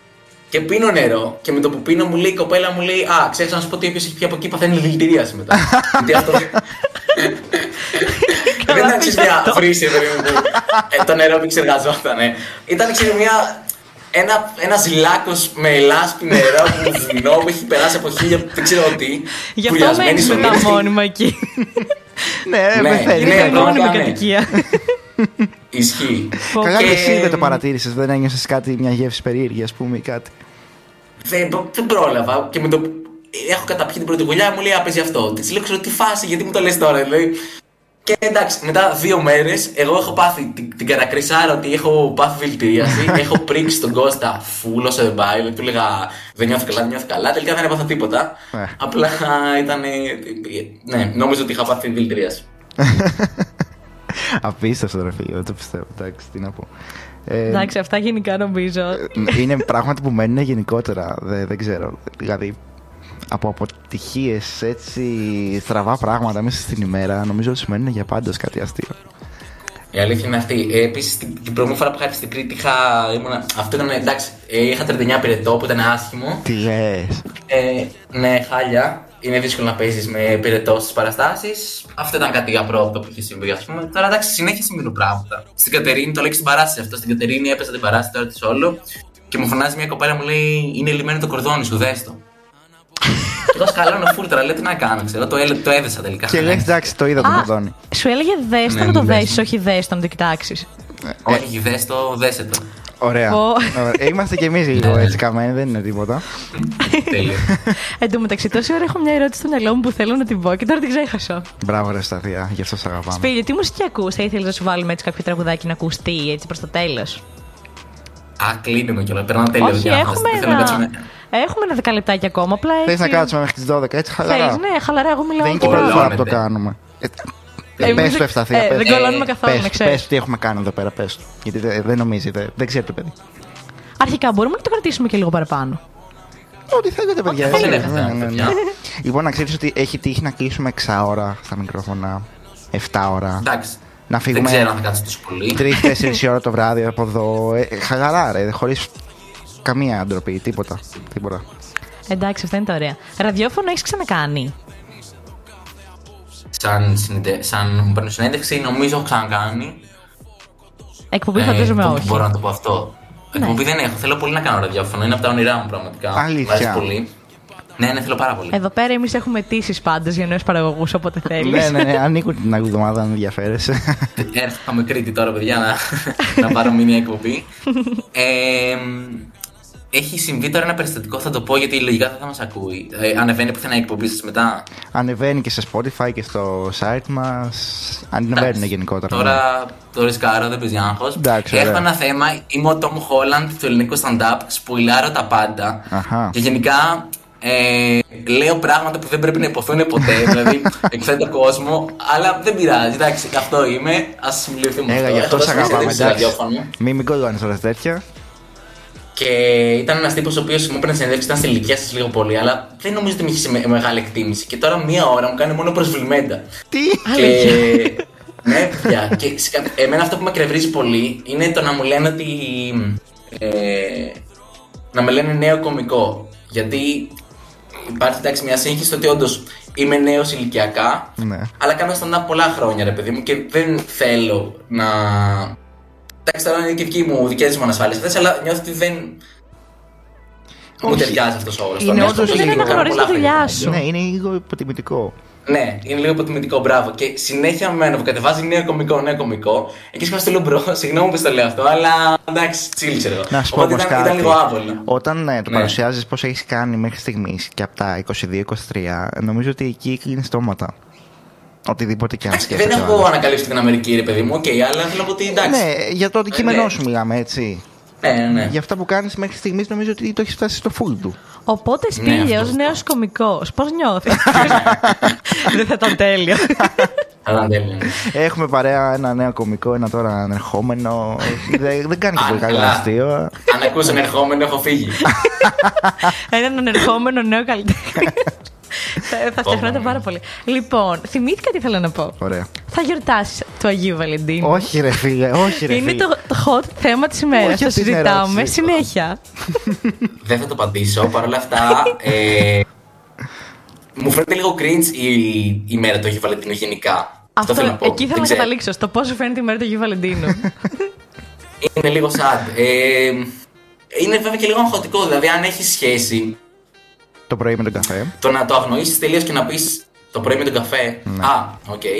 Και πίνω νερό και με το που πίνω μου λέει η κοπέλα μου λέει Α, ξέχασα να σου πω ότι όποιος έχει πιει από εκεί παθαίνει δηλητηρίαση μετά. Γιατί αυτό. Δεν ήταν ξέρεις, μια βρύση, παιδί μου, που ε, το νερό που εξεργαζόταν. Ήταν ξέρεις, μια, ένα, ένας λάκκος με λάσπη νερό που βουνό που έχει περάσει από χίλια δεν ξέρω τι. Γι' αυτό βουλιασμένη μένεις με τα σωλήνη. μόνιμα εκεί. Ναι, Ναι, με θέλει. είναι ναι. πραγματικά, Μόνιμη ναι. κατοικία. Ισχύει. Καλά, Και- και εσύ δεν το παρατήρησες, δεν ένιωσες κάτι, μια γεύση περίεργη, ας πούμε, ή κάτι. Δεν, δεν πρόλαβα και με το. Έχω καταπιεί την πρώτη γουλιά, μου λέει Α, παίζει αυτό. Της λέω, ξέρω τι φάση, γιατί μου το λες τώρα, δηλαδή. Και εντάξει, μετά δύο μέρες, εγώ έχω πάθει την, την καρακρισάρα ότι έχω πάθει δηλητηρίαση. έχω πρίξει τον Κώστα φουλ όσο δεν πάει. Δηλαδή, του έλεγα Δεν νιώθω καλά, δεν νιώθω καλά. Τελικά δεν έπαθα τίποτα. Ε. Απλά ήταν. Ναι, νόμιζα ότι είχα πάθει δηλητηρίαση. Απίστευτο, ρε φίλε, δεν το πιστεύω. Εντάξει, τι να πω. Ε, Εντάξει, αυτά γενικά νομίζω. είναι πράγματα που μένουν γενικότερα. Δεν, δεν ξέρω. Δηλαδή, από αποτυχίες έτσι στραβά πράγματα μέσα στην ημέρα, νομίζω ότι σημαίνουν για πάντα κάτι αστείο. Η αλήθεια είναι αυτή. Ε, Επίσης, την, την προηγούμενη φορά που είχα έρθει στην Κρήτη, είχα, ήμουνα, αυτό ήταν εντάξει. Ε, είχα 39 πυρετό που ήταν άσχημο. Τι λες. Ε, ναι, χάλια. Είναι δύσκολο να παίζεις με πυρετό στις παραστάσεις. Αυτό ήταν κάτι απρόπτο που είχε συμβεί, ας πούμε. Τώρα εντάξει, συνέχεια συμβαίνουν πράγματα. Στην Κατερίνη, το λέω και στην παράσταση αυτό. Στην Κατερίνη έπαιζα την παράσταση τώρα της όλο και μου φωνάζει μια κοπέλα μου λέει Είναι λιμένο το κορδόνι σου, δέστο. Και εγώ σκαλώνω φούρτρα, λέω τι να κάνω, ξέρω. Το, έλε- το έδεσα τελικά. Και λες, εντάξει, το είδα το Α, κορδόνι. σου έλεγε δέστο Ναι, να το ναι, δέσει, ναι. όχι δέστο να το κοιτάξεις. Όχι, δέστο, δέσε το. Ωραία. Πω. Ωραία. Είμαστε κι εμείς λίγο Ναι. έτσι καμένοι, δεν είναι τίποτα. Τέλειο. Εν τω μεταξύ, τόση ώρα έχω μια ερώτηση στο μυαλό μου που θέλω να την πω και τώρα την ξέχασα. Μπράβο, ρε Σταθία, γι' αυτό σε αγαπάμε. Σπίλιο, τι μουσική ακούς, θα ήθελες να σου βάλουμε έτσι κάποιο τραγουδάκι να ακουστεί έτσι προς το τέλος; Α, κλείνουμε κιόλας. Περνάω τέλειο. Όχι, διάθεση. έχουμε Δεν θέλω να ένα, κάτσουμε- έχουμε ένα δεκαλεπτάκι ακόμα. Απλά Θες έτσι. να κάτσουμε μέχρι τις 12, έτσι χαλαρά. Θες, ναι, χαλαρά, εγώ μιλάω. Δεν είναι και η τώρα. πρώτη φορά που το Κολώνεται. κάνουμε. Ε, Εμείς Πες δεν- το Ευσταθία, ε, πες. δεν κολώνουμε καθόλου, να Πες, ξέρεις. πες τι έχουμε κάνει εδώ πέρα, πες του. Γιατί δεν, δεν νομίζει, δεν, δεν ξέρει το παιδί. Αρχικά μπορούμε να το κρατήσουμε και λίγο παραπάνω. Ό,τι θέλετε, παιδιά. Όχι, έτσι. δεν έχω Ναι, θέμα, ναι, παιδιά. ναι. Λοιπόν, να ξέρεις ότι έχει τύχει να κλείσουμε 6 ώρα στα μικρόφωνα, 7 ώρα. Εντάξει. Να Δεν φύγουμε ξέρω αν θα κάτσω τόσο πολύ. 3-4 ώρα το βράδυ από εδώ. Ε, χαλαρά, ρε, χωρίς καμία ντροπή, τίποτα. τίποτα. Εντάξει, αυτά είναι τα ωραία. Ραδιόφωνο έχεις ξανακάνει; Σαν, συνεντε... σαν μου παίρνω συνέντευξη, νομίζω έχω ξανακάνει. Εκπομπή Ε, φαντάζομαι που- όχι. Μπορώ να το πω αυτό. Ναι. Εκπομπή δεν έχω. Θέλω πολύ να κάνω ραδιόφωνο. Είναι από τα όνειρά μου πραγματικά. Αλήθεια. Μου αρέσει πολύ. Ναι, ναι, θέλω πάρα πολύ. Εδώ πέρα εμείς έχουμε αιτήσεις πάντω για νέους παραγωγούς όποτε θέλεις. ναι, ναι, ναι, ανοίγουν την άλλη εβδομάδα αν ενδιαφέρεσαι. Έρχομαι Κρήτη τώρα, παιδιά, να, να πάρω μια εκπομπή. Ε, έχει συμβεί τώρα ένα περιστατικό, θα το πω γιατί λογικά δεν θα μας ακούει. Ε, ανεβαίνει πουθενά η εκπομπή σας μετά. Ανεβαίνει και σε Spotify και στο site μας. Ανεβαίνουν Εντάξει, γενικότερα. ναι. Τώρα το ρισκάρω, δεν παίζει άγχος. Εντάξει, Έχω ωραία. ένα θέμα. Είμαι ο Tom Holland του ελληνικού stand-up. Σπουιλάρω τα πάντα. Αχα. Και γενικά ε, λέω πράγματα που δεν πρέπει να υποθούν ποτέ. δηλαδή εκθέτω κόσμο. Αλλά δεν πειράζει. Εντάξει, αυτό είμαι. Α μιλήσουμε Έλα, αυτό. γι' αυτό Έχω σε δώσει αγαπάμε. συνέντευξη στο Εντάξει. ραδιόφωνο. Μην μην κολλώνεις τώρα τέτοια. Και ήταν ένας τύπος ο οποίος μου έπαιρνε συνέντευξη, ήταν στην ηλικία σας λίγο πολύ, αλλά δεν νομίζω ότι με είχε σε με- μεγάλη εκτίμηση. Και τώρα μία ώρα μου κάνει μόνο προσβλημέντα. Τι! Και. ναι, παιδιά. Και σε κα- εμένα αυτό που με κρευρίζει πολύ είναι το να μου λένε ότι. Ε, να με λένε νέο κωμικό. Γιατί υπάρχει εντάξει μια σύγχυση στο ότι όντως είμαι νέος ηλικιακά. Ναι. Αλλά κάνω stand-up πολλά χρόνια, ρε παιδί μου, και δεν θέλω να. Εντάξει, τώρα είναι και δική μου, δικές μου ανασφάλειες αυτές, αλλά νιώθω ότι δεν. Μου Όχι. ταιριάζει αυτός ο όρος. Είναι όντως Δεν λίγο- αναγνωρίζει τη δουλειά σου. Ναι, είναι λίγο υποτιμητικό. Ναι, είναι λίγο υποτιμητικό, μπράβο. Και συνέχεια με ένα που κατεβάζει νέο κωμικό, νέο κωμικό. Εκεί σκέφτομαι στο λέω bro, συγγνώμη που το λέω αυτό, αλλά εντάξει, chill ξέρω εγώ. Να σου πω Οπότε όμως ήταν, κάτι. ήταν λίγο άβολο. Όταν ε, το Ναι. παρουσιάζεις πώς έχεις κάνει μέχρι στιγμής και από τα 22-23, νομίζω ότι εκεί κλείνει στόματα. Οτιδήποτε και αν Δεν σκέφτεσαι. έχω ο άλλος. ανακαλύψει την Αμερική, ρε παιδί μου, οκ, αλλά θέλω να πω ότι εντάξει. Ναι, για το αντικείμενό ναι. σου μιλάμε, έτσι. Ναι, ναι, ναι. Για αυτά που κάνεις μέχρι στιγμής, νομίζω ότι το έχεις φτάσει στο full του. Οπότε Ναι, Σπήλιος, αυτό. νέος κωμικός, πώς νιώθεις; Δεν θα ήταν τέλειο. Θα ήταν τέλειο. Έχουμε παρέα ένα νέο κωμικό, ένα τώρα ανερχόμενο. δεν, δεν κάνει και Α, πολύ καλό καλά. αστείο. Αν ακούσαν ερχόμενο, έχω φύγει. Έναν ανερχόμενο νέο καλλιτέχνη. Θα- Θα φτιαχνόταν Πω. πάρα πολύ. Λοιπόν, θυμήθηκα τι ήθελα να πω. Ωραία. Θα γιορτάσεις του Αγίου Βαλεντίνου. όχι, ρε φίλε, όχι, ρε Είναι φίλε. το, το hot θέμα της ημέρας. Όχι Το αυτή την συζητάμε ερώτηση. συνέχεια. Δεν θα το απαντήσω. Παρ' όλα αυτά, ε, μου φαίνεται λίγο cringe η, η μέρα του Αγίου Βαλεντίνου γενικά. Αυτό θέλω να πω. εκεί θέλω Δεν να ξέρω. καταλήξω. Στο πόσο φαίνεται η μέρα του Αγίου Βαλεντίνου. Είναι λίγο sad. Ε, είναι βέβαια και λίγο αγχωτικό. Δηλαδή, αν έχεις σχέση, Το πρωί με τον καφέ. το να το αγνοήσεις τελείως και να πεις το πρωί με τον καφέ. Α, οκ.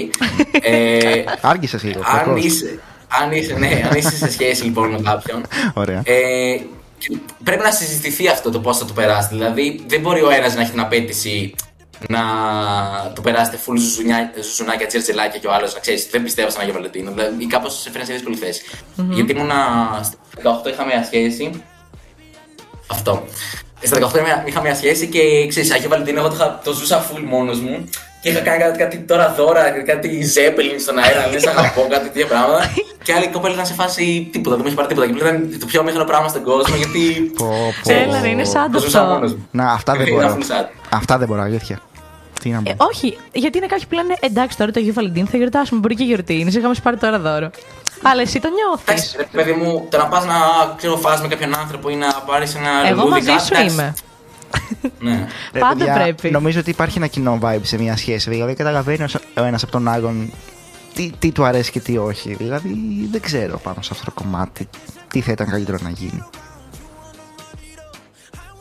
Ε, Άργησες λίγο. αν, κακώς. είσαι, αν, είσαι, ναι, αν είσαι σε σχέση λοιπόν με κάποιον, Ωραία. ε, και πρέπει να συζητηθεί αυτό το πώς θα το περάσει. Δηλαδή, δεν μπορεί ο ένας να έχει την απαίτηση να το περάσετε full ζουζουνιά, ζουζουνάκια, τσιρτζελάκια και ο άλλος να ξέρεις, δεν πιστεύω στον Άγιο Βαλεντίνο. Δηλαδή, κάπως σε φέρνει σε δύσκολη θέση. Γιατί ήμουνα στα 18 είχα μια σχέση. Αυτό. Στα 18 είχα- είχα μια σχέση και ξέρεις, Αγίο Βαλεντίνο, εγώ το, είχα- το ζούσα full μόνος μου. Και είχα κάνει κάτι, κάτι τώρα δώρα, κάτι ζέπελιν στον αέρα, λε αγαπώ, κάτι τέτοια πράγματα. και άλλη κοπέλα ήταν σε φάση τίποτα, δεν με είχε πάρει τίποτα. Και μου ήταν το πιο μέγαλο πράγμα στον κόσμο γιατί. Πω, πω. Έλα, ρε, είναι σαν το ζούσα αυτό. μόνος μου. Να, αυτά δεν Ήταν μπορώ. full sad. Αυτά δεν μπορώ, αλήθεια. Τι να Ε, πω. όχι, γιατί είναι κάποιοι που λένε εντάξει τώρα το Αγίου Βαλεντίνου θα γιορτάσουμε. Μπορεί και γιορτή είναι. Είχαμε πάρει τώρα δώρο. Αλλά εσύ το Εντάξει, νιώθει. ρε παιδί μου, το να πας να ξέρω, φας με κάποιον άνθρωπο ή να πάρεις ένα Εγώ λουλούδι, μαζί κάτι, σου εντάξει. είμαι. Ναι. Ρε, πάντα παιδιά, πρέπει. Νομίζω ότι υπάρχει ένα κοινό vibe σε μια σχέση. Δηλαδή καταλαβαίνεις ο ένας από τον άλλον τι, τι του αρέσει και τι όχι. Δηλαδή δεν ξέρω πάνω σε αυτό το κομμάτι τι θα ήταν καλύτερο να γίνει.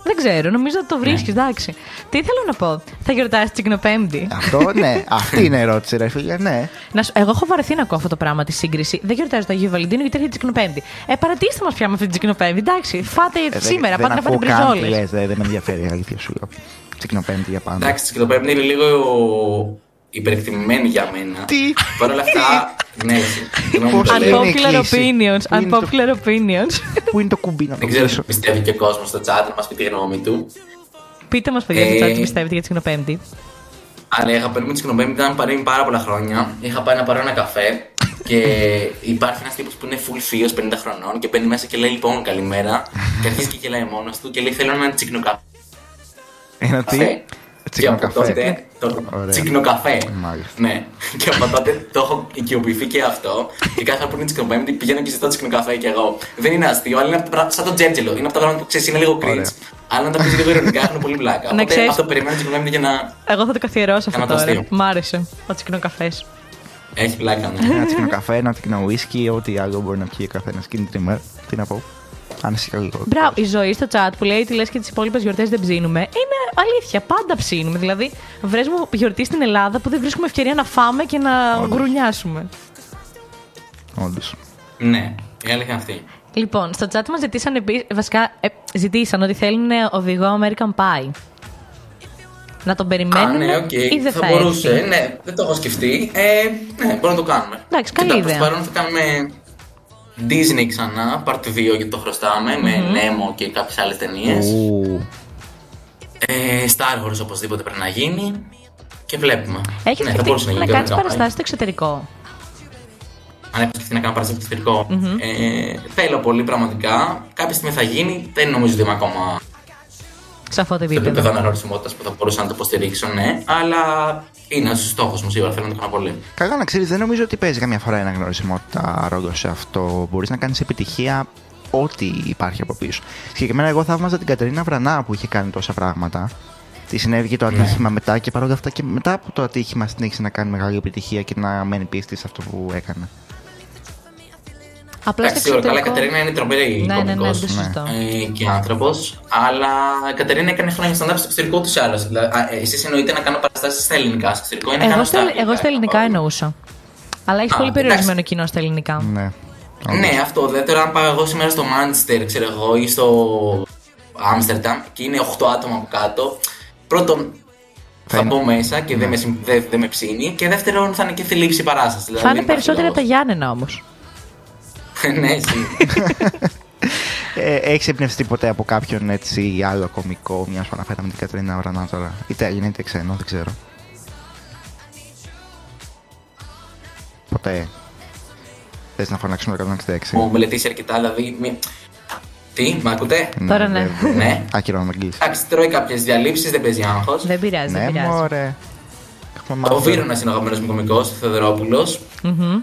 Δεν ξέρω, νομίζω ότι το Ναι. βρίσκεις, εντάξει. Τι θέλω να πω, θα γιορτάσεις Τσικνοπέμπτη; αυτό ναι, αυτή είναι η ερώτηση, ρε φίλε, ναι. Να σου- εγώ έχω βαρεθεί να ακούω αυτό το πράγμα τη σύγκριση. Δεν γιορτάζεις το Αγίου Βαλεντίνου γιατί έρχεται Τσικνοπέμπτη. Ε, παρατήστε μας πια με αυτή την Τσικνοπέμπτη. Εντάξει, φάτε Ε, δεν- σήμερα, δεν πάτε να ακούω πάτε καν τι μπριζόλες. λες, δεν, δεν με ενδιαφέρει η αλήθεια σου. λέω. Τσικνοπέμπτη για πάντα. Εντάξει, και το πέμπτη είναι λίγο υπερεκτιμημένη για μένα. Τι; Παρ' όλα αυτά, ναι, συγγνώμη που το Πώς λέω. είναι η Unpopular κλίση. opinions. Πού είναι το- Unpopular opinions. Πού είναι το κουμπί να το Δεν ξέρω κλείσω. τι πιστεύει και ο κόσμος στο chat, να μας πει τη γνώμη του. Πείτε μας, παιδιά, Ε, στο chat τι πιστεύετε για Τσικνοπέμπτη. Αλλά η αγαπημένη μου τη Κοινοπέμπτη ήταν παρέμει πάρα πολλά χρόνια. Είχα πάει να πάρω ένα καφέ και υπάρχει ένας τύπος που είναι full θείος 50 χρονών και μπαίνει μέσα και λέει λοιπόν καλημέρα. και αρχίζει και γελάει μόνος του και λέει θέλω έναν τσικνοκαφέ. Ένα τι; Και από Τσικνοκαφέ. τότε. Το... Ωραία. Τσικνοκαφέ. Μάλιστα. Ναι. Και από τότε το έχω οικειοποιηθεί και αυτό. Και κάθε φορά που είναι τσικνοπέμπτη πηγαίνω και ζητώ τσικνοκαφέ και εγώ. Δεν είναι αστείο, αλλά είναι από τα πράγματα- σαν το τζέρτζελο. Είναι από τα πράγματα που ξέρεις, είναι λίγο Ωραία. cringe. Αλλά να τα πεις λίγο ειρωνικά έχουν πολύ πλάκα. Οπότε ξέρεις- αυτό περιμένω τσικνοπέμπτη για να Εγώ θα το καθιερώσω αυτό Κάνα το τώρα. αστείο. Μ' άρεσε. Ο τσικνοκαφέ. έχει πλάκα. Ναι. Ένα τσικνο καφέ, ένα τσικνο ουίσκι, ό,τι άλλο μπορεί να πιει ο καθένας εκείνη την ημέρα. Τι να πω. Αν είσαι καλό. Μπράβο, η Ζωή στο chat που λέει ότι λες και τις υπόλοιπες γιορτές δεν ψήνουμε. Είναι αλήθεια, πάντα ψήνουμε. Δηλαδή, βρες μου γιορτή στην Ελλάδα που δεν βρίσκουμε ευκαιρία να φάμε και να Όντως. γουρουνιάσουμε. Όντως. ναι, η αλήθεια είναι αυτή. Λοιπόν, στο chat μας ζητήσαν επίσης. Βασικά, ε, ζητήσαν ότι θέλουν οδηγό American Pie. Να τον Α, περιμένουμε ναι, οκ. ή δεν θα, θα μπορούσε. έρθει; Ναι, δεν το έχω σκεφτεί. Ε, ναι, μπορούμε να το κάνουμε. Εντάξει, καλή Κοίτα, ιδέα. Προς το παρόν θα κάνουμε Disney ξανά, part 2 γιατί το χρωστάμε, με Nemo και κάποιες άλλες ταινίες. Ου. Ε, Star Wars οπωσδήποτε πρέπει να γίνει. Και βλέπουμε. Έχει ναι, θα μπορούσε σκεφτεί να γίνει κάνει και American Pie. παραστάσεις στο εξωτερικό. Αν έχω σκεφτεί να κάνω παράσταση στο εξωτερικό. Ε, θέλω πολύ πραγματικά. Κάποια στιγμή θα γίνει. Δεν νομίζω ότι είμαι ακόμα Σε αυτό το στο επίπεδο επίπεδο. αναγνωρισιμότητας που θα μπορούσα να το υποστηρίξω, ναι. Αλλά είναι ο στόχο μου σίγουρα. Θέλω να το κάνω πολύ. Καλά να ξέρεις, δεν νομίζω ότι παίζει καμιά φορά η αναγνωρισιμότητα ρόλο σε αυτό. Μπορείς να κάνεις επιτυχία ό,τι υπάρχει από πίσω. Συγκεκριμένα, εγώ θαύμαζα την Κατερίνα Βρανά που είχε κάνει τόσα πράγματα. Τη συνέβη και το Ναι. ατύχημα μετά και παρόλα αυτά και μετά από το ατύχημα συνέχισε να κάνει μεγάλη επιτυχία και να μένει πίστη σε αυτό που έκανε. Απλά στο Εντάξει, σίγουρα. Καλά, η εξωτερικό. Κατερίνα είναι τρομερή Ναι, ναι, ναι, κωμικός, δεν το συζητώ. ε, και άνθρωπος. Αλλά η Κατερίνα έκανε χρόνια stand-up στο εξωτερικό του άλλω. Δηλαδή, εσείς εννοείτε να κάνω παραστάσεις στα ελληνικά. Στο εξωτερικό είναι να Εγώ κάνω στα, στα εγώ στα αγγλικά, ελληνικά να πάω. εννοούσα. Αλλά έχεις Α, πολύ εντάξει. περιορισμένο κοινό στα ελληνικά. Ναι. Ναι, αυτό. Δηλαδή, τώρα αν πάω εγώ σήμερα στο Μάντσεστερ, ξέρω εγώ, ή στο Άμστερνταμ και είναι 8 άτομα από κάτω. Πρώτον, Θα θα είναι- μπω μέσα και δεν με, συμ- δεν- δεν με ψήνει. Και δεύτερον, θα είναι και θλίψη η παράσταση. Δηλαδή, Θα είναι δεν υπάρχει περισσότερα από τα λόγος. Γιάννενα όμως. Ναι, εσύ. Ε, Έχεις εμπνευστεί ποτέ από κάποιον έτσι άλλο κωμικό, μια που αναφέραμε την Κατερίνα Βρανά τώρα; Είτε Έλληνα είτε ξένο, δεν ξέρω. Ποτέ. Θες να φωνάξουμε το 166. Μου μελετήσει αρκετά, δηλαδή. μη- Τι, με ακούτε; Τώρα ναι. βέβαια. Ναι. Άκυρο να με αγγλίσει. Εντάξει, τρώει κάποιες διαλύσει, δεν παίζει άγχος. Δεν πειράζει, δεν Ναι, πειράζει. μωρέ. Έχουμε Ο μάθει. Βίρονα είναι ο αγαπημένος μου κωμικός, ο Θεοδωρόπουλος. Μμμ.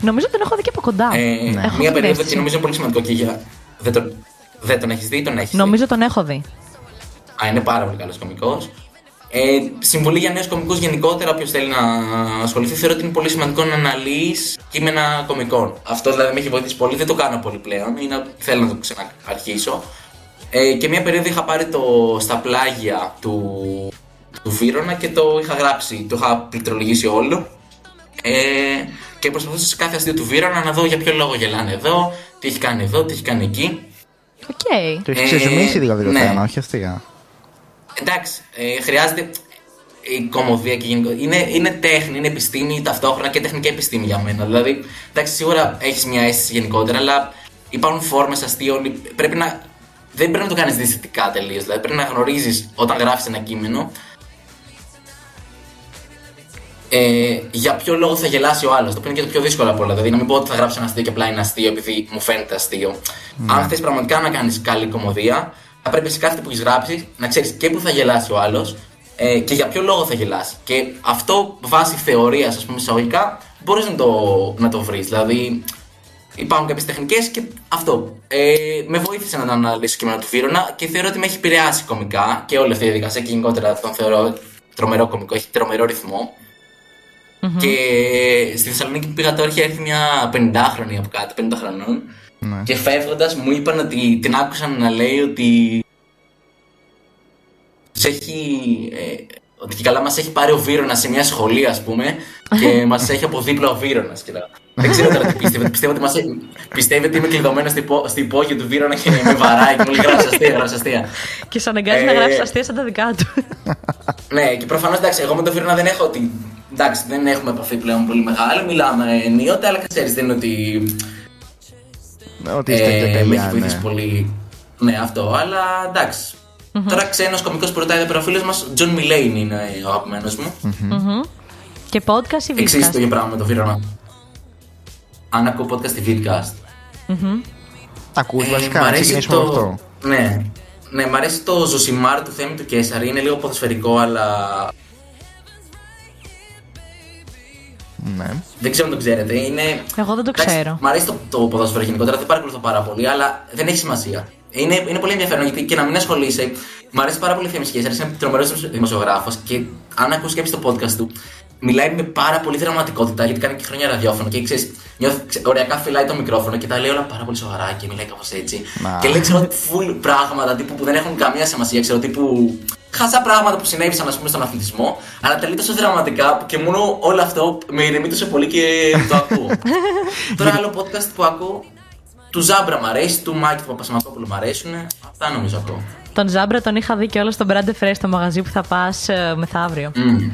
Νομίζω τον έχω δει και από κοντά. Ε, Έχω Μία την περίοδο αίσθηση. και νομίζω είναι πολύ σημαντικό και για. Δεν τον, δεν τον έχεις δει, τον έχεις. Νομίζω τον έχω δει. Α, είναι πάρα πολύ καλός κωμικός. Ε, συμβουλή για νέους κομικού γενικότερα, όποιος θέλει να ασχοληθεί, θεωρώ ότι είναι πολύ σημαντικό να αναλύεις κείμενα κομικών. Αυτό δηλαδή με έχει βοηθήσει πολύ, δεν το κάνω πολύ πλέον, είναι, θέλω να το ξαναρχίσω. Ε, και μια περίοδο είχα πάρει το στα πλάγια του, του Βύρονα και το είχα γράψει, το είχα πληκτρολογήσει όλο. Ε, και προσπαθούσα σε κάθε αστείο του Βύρονα να δω για ποιο λόγο γελάνε εδώ, τι έχει κάνει εδώ, τι έχει κάνει εκεί. Οκ. Το έχεις ξεζουμίσει δηλαδή το ναι. θέμα, όχι αστεία. Εντάξει, ε, χρειάζεται η κωμωδία και γενικώς. Είναι, είναι τέχνη, είναι επιστήμη ταυτόχρονα και τεχνική επιστήμη για μένα. Δηλαδή, εντάξει, σίγουρα έχεις μια αίσθηση γενικότερα, αλλά υπάρχουν φόρμες αστείων. Πρέπει να, δεν πρέπει να το κάνεις δυστυχικά τελείως. Δηλαδή, πρέπει να γνωρίζεις όταν γράφεις ένα κείμενο ε, για ποιο λόγο θα γελάσει ο άλλος. Το οποίο είναι και το πιο δύσκολο από όλα. Δηλαδή, να μην πω ότι θα γράψω ένα αστείο και απλά είναι αστείο επειδή μου φαίνεται αστείο. Αν θες πραγματικά να κάνεις καλή κομμωδία, θα πρέπει σε κάθε που έχεις γράψει να ξέρεις και που θα γελάσει ο άλλος ε, και για ποιο λόγο θα γελάσει. Και αυτό βάσει θεωρίας, ας πούμε, εισαγωγικά, μπορείς να το, να το βρεις. Δηλαδή, υπάρχουν κάποιες τεχνικές και αυτό. Ε, με βοήθησε να το αναλύσω κείμενο του Φύρονα και θεωρώ ότι με έχει επηρεάσει κομικά και όλη αυτή η διαδικασία και γενικότερα τον θεωρώ τρομερό κομικό. Έχει τρομερό ρυθμό. Και στη Θεσσαλονίκη που πήγα τώρα είχε έρθει μια 50χρονη από κάτω, 50 χρονών. Ναι. Και φεύγοντας μου είπαν ότι την άκουσαν να λέει ότι. Τους έχει. Ε, ότι και καλά μας έχει πάρει ο Βύρονα σε μια σχολή, ας πούμε, και μας έχει από δίπλα ο Βύρωνας. Δεν ξέρω τώρα τι πιστεύετε. Πιστεύω ότι, μας έχει... πιστεύετε ότι είμαι κλειδωμένος στην υπό... στη υπόγειο του Βύρονα και με βαράει και μου λέει γράψε αστεία, γράψε αστεία. Και σε αναγκάζει να Ε, γράψει αστεία σαν τα δικά του. Ναι, και προφανώς εντάξει, εγώ με τον Βύρονα δεν έχω ότι. Εντάξει, δεν έχουμε επαφή πλέον πολύ μεγάλη, μιλάμε ενίοτε, αλλά ξέρεις, δεν είναι ότι. Ότι είστε Ε, με τέλεια, έχει βοηθήσει ναι. πολύ. Ναι, αυτό, αλλά εντάξει. Τώρα ξένος κωμικός που ρωτάει εδώ πέρα ο φίλος μας, John Mulaney είναι ο αγαπημένος μου. Και podcast ή Εξής το podcast. ίδιο πράγμα με τον Βύρονα. Αν ακούω podcast στη Vidcast. Ακούς Ε, βασικά, μ' να αρέσει ξεκινήσουμε το... από αυτό. Ναι. ναι, μ' αρέσει το Ζωσιμάρ του Θέμη του Κέσσαρη. Είναι λίγο ποδοσφαιρικό, αλλά Ναι. δεν ξέρω αν το ξέρετε. Είναι... Εγώ δεν το Εντάξει, ξέρω. Μ' αρέσει το, το ποδόσφαιρο γενικότερα, δεν παρακολουθώ πάρα πολύ, αλλά δεν έχει σημασία. Είναι, είναι πολύ ενδιαφέρον γιατί και να μην ασχολείσαι. Μ' αρέσει πάρα πολύ η Θέμη Κέσσαρη, είναι τρομερός δημοσιογράφος και αν ακούσει και το podcast του, μιλάει με πάρα πολύ δραματικότητα γιατί κάνει και χρόνια ραδιόφωνο και ξέρεις, ωριακά φυλάει το μικρόφωνο και τα λέει όλα πάρα πολύ σοβαρά και μιλάει κάπως έτσι. Μα. Και λέει, ξέρω, full πράγματα τύπου που δεν έχουν καμία σημασία, ξέρω, τύπου χαζά πράγματα που συνέβησαν, ας πούμε, στον αθλητισμό, αλλά τα λέει τόσο δραματικά που και μόνο όλο αυτό με ηρεμεί τόσο πολύ και το ακούω. Τώρα άλλο podcast που ακούω, του Ζάμπρα μ' αρέσει, του Μάκη του Παπασημακόπουλου μ' αρέσουν. Αυτά νομίζω ακούω. Τον Ζάμπρα τον είχα δει και όλο στον Brand Fresh στο μαγαζί που θα πας μεθαύριο. Mm.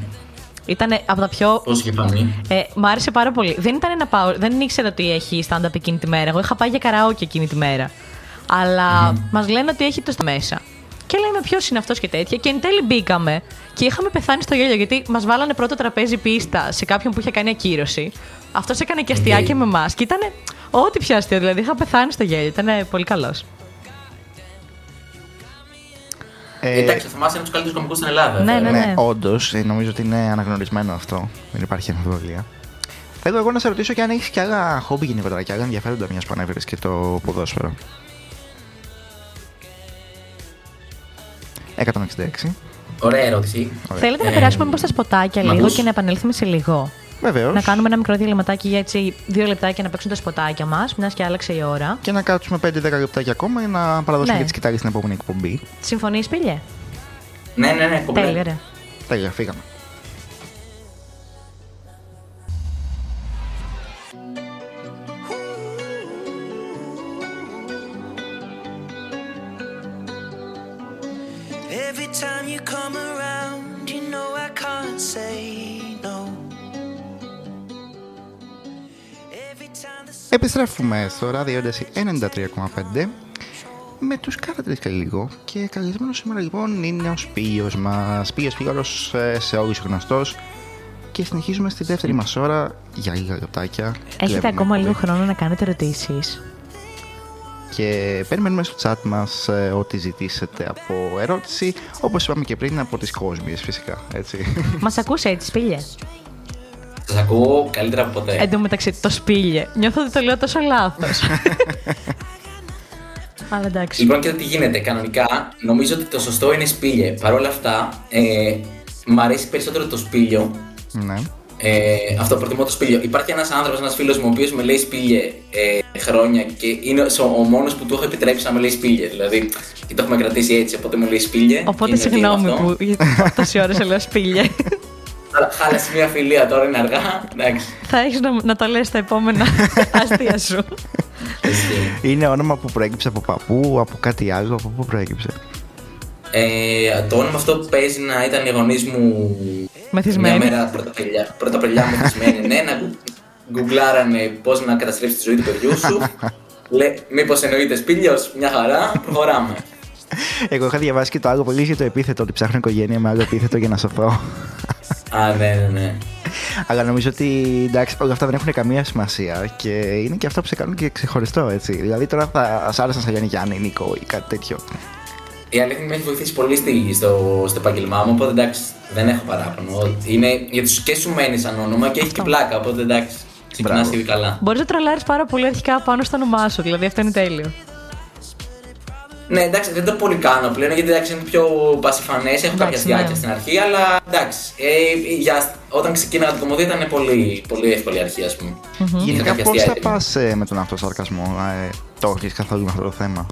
Ήταν από τα πιο. Πώς είχε φανεί; Ε, μ' άρεσε πάρα πολύ. Δεν ήταν να πάω, δεν ήξερα ότι έχει stand-up εκείνη τη μέρα. Εγώ είχα πάει για καραόκι εκείνη τη μέρα. Αλλά μας λένε ότι έχει το στα μέσα. Και λέμε ποιος είναι αυτός και τέτοια. Και εν τέλει μπήκαμε και είχαμε πεθάνει στο γέλιο γιατί μας βάλανε πρώτο τραπέζι πίστα σε κάποιον που είχε κάνει ακύρωση. Αυτός έκανε και αστιάκια με εμάς. Και ήταν ό,τι πιο αστείο. Δηλαδή είχα πεθάνει στο γέλιο. Ήταν πολύ καλός. Ε, Εντάξει, ο Θωμά είναι από τους καλύτερους κομικούς στην Ελλάδα. Ναι, βέβαια. ναι, ναι, ναι. όντως, νομίζω ότι είναι αναγνωρισμένο αυτό. Δεν υπάρχει αμφιβολία. Θέλω εγώ να σε ρωτήσω και αν έχεις και άλλα χόμπι γενικότερα και άλλα ενδιαφέροντα μιας που ανέφερε και το ποδόσφαιρο. 166. Ωραία ερώτηση. Θέλετε να Ε, περάσουμε μήπως στα σποτάκια μ' λίγο ακούς; και να επανέλθουμε σε λίγο; Βεβαίως. Να κάνουμε ένα μικρό διαλυματάκι για έτσι δύο λεπτάκια να παίξουν τα σποτάκια μας, μιας και άλλαξε η ώρα. Και να κάτσουμε 5-10 λεπτάκια ακόμα για να παραδώσουμε Ναι. και τις κοιτάξει στην επόμενη εκπομπή. Συμφωνείς, Πίλε. Ναι, ναι, ναι, κομπλέ. Τέλεια, ωραία. Τέλεια, φύγαμε. Time you come around, you know I can't say no. Every time the Επιστρέφουμε στο ράδιο ένταση 93,5 με τους κάρτες και λίγο και καλεσμένος σήμερα λοιπόν είναι ο Σπύος μας. Σπύος Φίγαρος ε, σε όλους γνωστός και συνεχίζουμε στη δεύτερη μας ώρα για λίγα λεπτάκια. Έχετε Κλέβουμε ακόμα λίγο εκπομπή. χρόνο να κάνετε ερωτήσεις. Και περιμένουμε στο chat μας ε, ό,τι ζητήσετε από ερώτηση, όπως είπαμε και πριν από τις κόσμιες φυσικά, έτσι. Μας ακούσε έτσι, Σπίλε. Σας ακούω καλύτερα από ποτέ. Εν τω μεταξύ, το Σπίλε. Νιώθω ότι το λέω τόσο λάθος. Αλλά εντάξει. Λοιπόν, και τι γίνεται. Κανονικά, νομίζω ότι το σωστό είναι σπήλιε. Παρ' όλα αυτά, ε, μ' αρέσει περισσότερο το σπήλιο. Ναι. Ε, αυτό προτιμώ το σπήλιο. Υπάρχει ένας άνθρωπος, ένας φίλος μου, ο οποίος με λέει σπήλιε ε, χρόνια και είναι ο, ο μόνος που του έχω επιτρέψει να με λέει σπήλιε. Δηλαδή, και το έχουμε κρατήσει έτσι, οπότε μου λέει σπήλιε. Οπότε Είναι συγγνώμη αυτό. που γιατί τόση ώρα σε λέω σπήλια. Αλλά Χάλασες μια φιλία τώρα, είναι αργά. Εντάξει. Θα έχεις να, να το λες στα επόμενα αστεία σου. Ισχύει. Είναι όνομα που προέκυψε από παππού, από κάτι άλλο, από πού προέκυψε; Ε, το όνομα αυτό που παίζει να ήταν οι γονείς μου Μεθυσμένοι. μια μέρα πρωταπριλιά, πρωταπριλιά μεθυσμένοι. ναι, να γκου- γκουγκλάρανε πώς να καταστρέψει τη ζωή του παιδιού σου. Λέει, μήπως εννοείται σπήλιο, μια χαρά, προχωράμε. Εγώ είχα διαβάσει και το άλλο πολύ για το επίθετο, ότι ψάχνω οικογένεια με άλλο επίθετο για να σωθώ. Α, ναι, ναι, ναι. Αλλά νομίζω ότι εντάξει, όλα αυτά δεν έχουν καμία σημασία και είναι και αυτό που σε κάνουν και ξεχωριστό, έτσι. Δηλαδή τώρα θα σ' άρεσαν σαν Γιάννη Γιάννη, Νίκο ή κάτι τέτοιο. Η αλήθεια είναι ότι με έχει βοηθήσει πολύ στη, στο, στο επάγγελμά μου, οπότε εντάξει, δεν έχω παράπονο. Είναι, γιατί σου- και σου μένει σαν όνομα και έχει και πλάκα, οπότε εντάξει, ξεκινάς Μπράβο. ήδη καλά. Μπορεί να τρολάρει πάρα πολύ αρχικά πάνω στο όνομά σου, δηλαδή αυτό είναι τέλειο. Ναι, εντάξει, δεν το πολύ κάνω πλέον γιατί εντάξει, είναι πιο πασιφανές. Έχω κάποια Εντάξει, διάρκεια ναι. στην αρχή, αλλά εντάξει. Ε, για, όταν ξεκίναγα την κομμωδία ήταν πολύ, πολύ εύκολη αρχή, ας πούμε. Είχα Γενικά κάποια πώς αστεία θα έτοιμα. πας με τον αυτοσαρκασμό, ε, το έχεις καθόλου με αυτό το θέμα;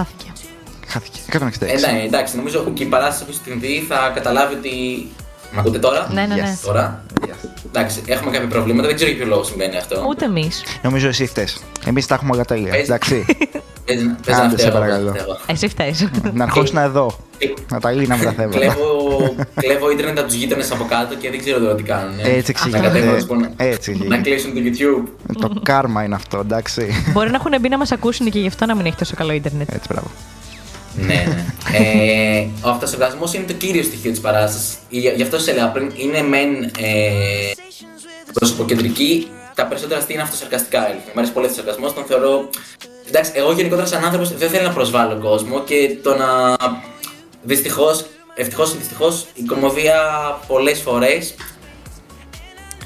Χάθηκε. Χάθηκε. 166. Ε, ναι, εντάξει, νομίζω και η παράσταση που στην δει θα καταλάβει ότι. Μ' ακούτε τώρα; Ναι, ναι, ναι. Yes. Τώρα. Yes. Εντάξει, έχουμε κάποια προβλήματα, δεν ξέρω για ποιο λόγο συμβαίνει αυτό. Ούτε εμείς. Νομίζω εσύ φταίει. Εμείς τα έχουμε όλα τέλεια. Παίζει. Εντάξει. Πες να- πες να Άντε, σε φταίω, παρακαλώ. πες να φταίω. Εσύ φταίει. να αρχώσουν εδώ. Να τα λύναμε τα θέματα. Κλέβω, κλέβω ίντερνετ από τους γείτονες από κάτω και δεν ξέρω τώρα τι κάνουν. Έτσι εξηγείται. Να κατέβω, λοιπόν, Έτσι. Να κλείσουν το YouTube. Το κάρμα είναι αυτό, εντάξει. Μπορεί να έχουν μπει να μας ακούσουν και γι' αυτό να μην έχει τόσο καλό Ιντερνετ. Έτσι, μπράβο. ναι, ναι. Ε, ο αυτοσαρκασμό είναι το κύριο στοιχείο της παράστασης. Γι' αυτό σας έλεγα πριν, είναι μεν ε, προσωποκεντρική. Τα περισσότερα αστεία είναι αυτοσαρκαστικά. αλήθεια. Μ' αρέσει πολύ ο αυτοσαρκασμός, τον θεωρώ. Εντάξει, εγώ γενικότερα σαν άνθρωπος δεν θέλω να προσβάλλω κόσμο και το να. Δυστυχώς, ευτυχώς ή δυστυχώς, η κομμωδία πολλές φορές